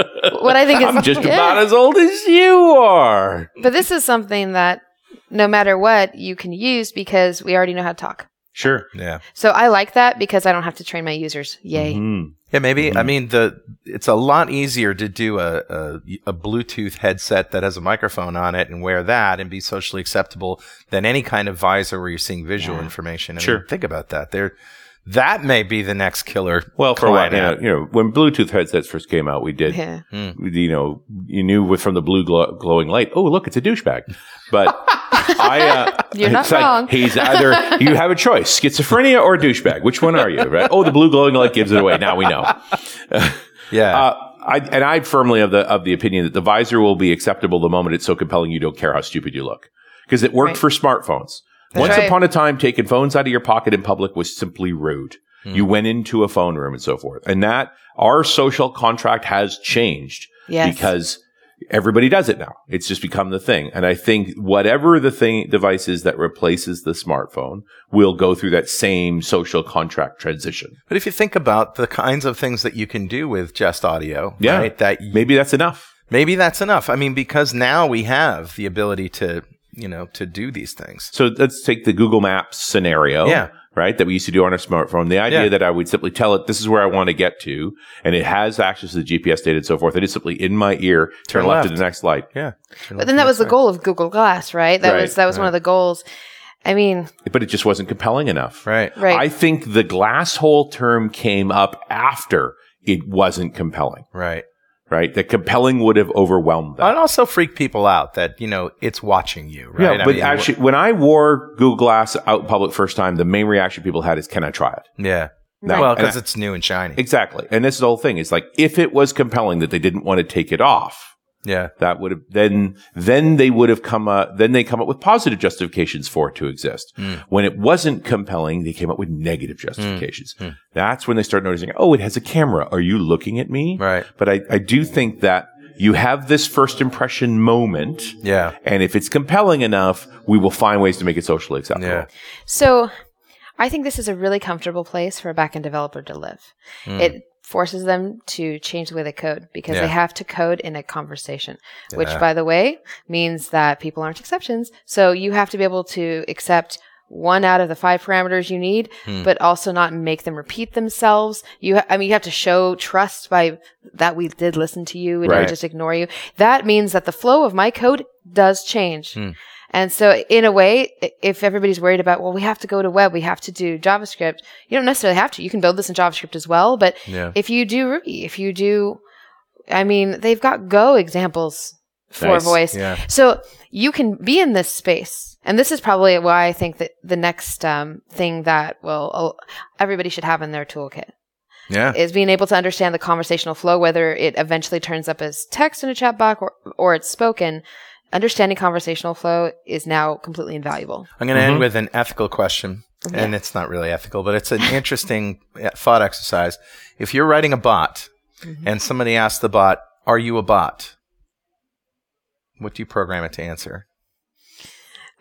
What I think is
I'm just
Yeah.
about as old as you are.
But this is something that no matter what you can use because we already know how to talk.
Sure.
yeah.
So I like that because I don't have to train my users. Yay.
Mhm.
Yeah, maybe.
Mm-hmm.
I mean, the it's a lot easier to do a, a a Bluetooth headset that has a microphone on it and wear that and be socially acceptable than any kind of visor where you're seeing visual
Yeah.
information. I mean,
Sure.
think about that. There, that may be the next killer.
Well, for a while,
client
you know,
app.
you know, when Bluetooth headsets first came out, we did
Yeah.
you know, you knew with- from the blue glow- glowing light, oh, look, it's a douchebag. But I, uh,
You're not
it's like,
wrong.
he's either, you have a choice, schizophrenia or douchebag. Which one are you? Right? Oh, the blue glowing light gives it away. Now we know.
yeah,
Uh, I, and I firmly of the, of the opinion that the visor will be acceptable the moment it's so compelling you don't care how stupid you look. Because it worked
Right.
for smartphones. Once
right.
upon a time, taking phones out of your pocket in public was simply rude. Hmm. You went into a phone room and so forth. And that our social contract has changed
Yes.
because everybody does it now. It's just become the thing. And I think whatever the thing device is that replaces the smartphone will go through that same social contract transition.
but if you think about the kinds of things that you can do with just audio,
Yeah.
right? That y-
Maybe that's enough.
maybe that's enough. I mean, because now we have the ability to, you know, to do these things.
So let's take the Google Maps scenario.
Yeah.
right? That we used to do on our smartphone. The idea
Yeah.
that I would simply tell it, this is where I want to get to, and it has access to the GPS data and so forth. It is simply in my ear, turn,
Turn
left, to the next light.
Yeah.
But then that was the goal of Google Glass, right? That
Right,
was that was one of the goals. I mean,
But it just wasn't compelling enough.
Right.
right.
I think the glass hole term came up after it wasn't compelling,
Right.
Right? That compelling would have overwhelmed them.
I'd also freak people out that, you know, it's watching you, right?
Yeah,
I
but
mean,
actually, when I wore Google Glass out in public first time, the main reaction people had is, "Can I try it?"
yeah.
No.
Well, because it's new and shiny.
Exactly, and this is the whole thing. It's like if it was compelling that they didn't want to take it off,
yeah.
that would have then then they would have come up then they come up with positive justifications for it to exist.
Hmm.
When it wasn't compelling, they came up with negative hmm. justifications. Hmm. That's when they start noticing, oh, it has a camera. Are you looking at me?
Right.
But I, I do think that you have this first impression moment.
Yeah.
And if it's compelling enough, we will find ways to make it socially acceptable.
Yeah.
So I think this is a really comfortable place for a backend developer to live. Hmm. It forces them to change the way they code because
Yeah.
they have to code in a conversation, which
Yeah.
by the way means that people aren't exceptions. So you have to be able to accept one out of the five parameters you need, hmm. but also not make them repeat themselves. You, ha- I mean, you have to show trust by that we did listen to you and
Right.
not just ignore you. That means that the flow of my code does change. Hmm. And so, in a way, if everybody's worried about, well, we have to go to web, we have to do JavaScript, you don't necessarily have to. You can build this in JavaScript as well. But
Yeah.
if you do Ruby, if you do, I mean, they've got Go examples for
Nice.
voice.
Yeah.
So you can be in this space. And this is probably why I think that the next um, thing that will everybody should have in their toolkit
Yeah.
is being able to understand the conversational flow, whether it eventually turns up as text in a chat box or, or it's spoken. Understanding conversational flow is now completely invaluable.
I'm going to end with an ethical question. And it's not really ethical, but it's an interesting uh, thought exercise. If you're writing a bot and somebody asks the bot, Are you a bot? What do you program it to answer?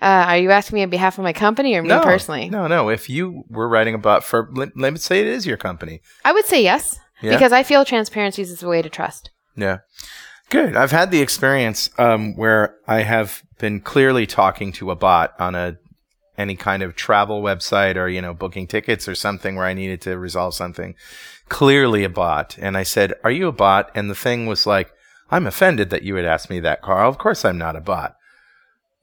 Uh, are you asking me on behalf of my company or me personally?
No, no. If you were writing a bot for, let, let's say it is your company.
I would say yes
Yeah.
because I feel transparency is a way to trust.
Yeah. Good. I've had the experience um, where I have been clearly talking to a bot on a any kind of travel website or you know booking tickets or something where I needed to resolve something. Clearly a bot, and I said, "Are you a bot?" And the thing was like, "I'm offended that you would ask me that, Carl. Of course I'm not a bot."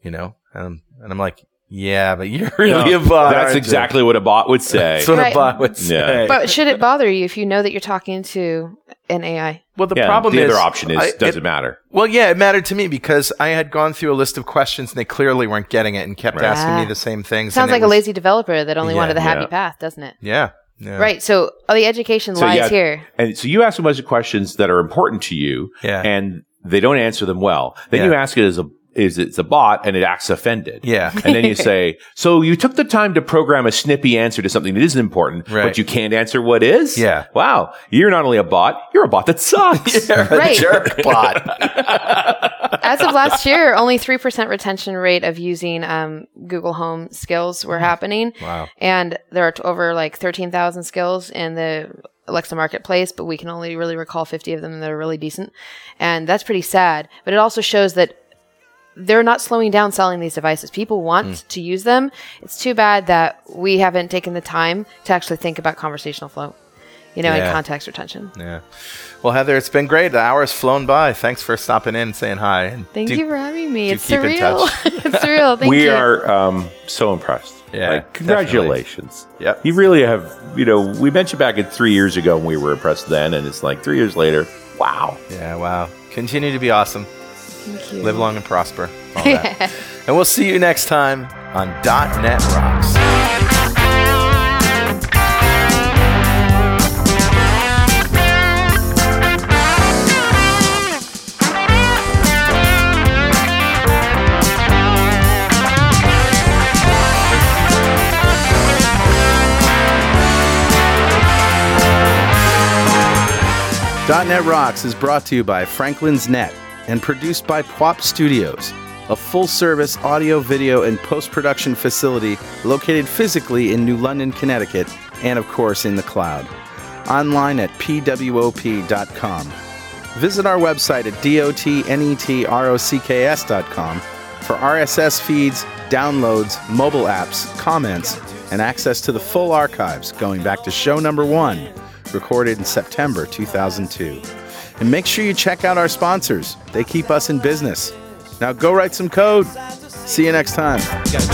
You know, um, and I'm like, "Yeah, but you're really a bot."
That's
aren't
exactly what a bot would say.
That's what
Right.
a bot would say.
But should it bother you if you know that you're talking to an AI?
well, the
yeah,
problem
the
is
other option is
I- it-
doesn't matter.
Well, yeah, it mattered to me because I had gone through a list of questions and they clearly weren't getting it and kept
Right.
asking me
Ah.
the same things.
Sounds
and it
like a lazy developer that only
Yeah,
wanted the happy
yeah.
path, doesn't it?
Yeah. yeah.
Right. So oh, the education
So,
lies
yeah,
here.
And so you ask a bunch of questions that are important to you,
Yeah.
and they don't answer them well. Then
Yeah.
you ask it as a is it's a bot and it acts offended.
Yeah.
And then you say, so you took the time to program a snippy answer to something that isn't important,
Right.
but you can't answer what is?
Yeah.
Wow. You're not only a bot, you're a bot that sucks.
Right.
Jerk bot.
As of last year, only 3% retention rate of using um, Google Home skills were happening.
Wow.
And there are t- over like 13,000 skills in the Alexa marketplace, but we can only really recall 50 of them that are really decent. And that's pretty sad. But it also shows that they're not slowing down selling these devices. People want to use them. It's too bad that we haven't taken the time to actually think about conversational flow, you know,
Yeah.
and context retention.
Yeah. Well, Heather, it's been great. The hour's flown by. Thanks for stopping in and saying hi. And
Thank
do-
you for having me. It's
keep in
surreal. it's surreal. Thank
we
you.
are um, so impressed.
Yeah,
Like, congratulations.
Yep.
You really have, you know, we mentioned back at three years ago and we were impressed then, and it's like three years later, wow.
Yeah, wow. Continue to be awesome.
Thank you.
Live long and prosper. All that. and we'll see you next time on .NET Rocks. .NET Rocks is brought to you by Franklins.Net and produced by Pwop Studios, a full-service audio, video, and post-production facility located physically in New London, Connecticut, and of course in the cloud. Online at pwop.com. Visit our website at dotnetrocks.com for RSS feeds, downloads, mobile apps, comments, and access to the full archives going back to show number one, recorded in September 2002. And make sure you check out our sponsors, they keep us in business. Now go write some code. See you next time.
Got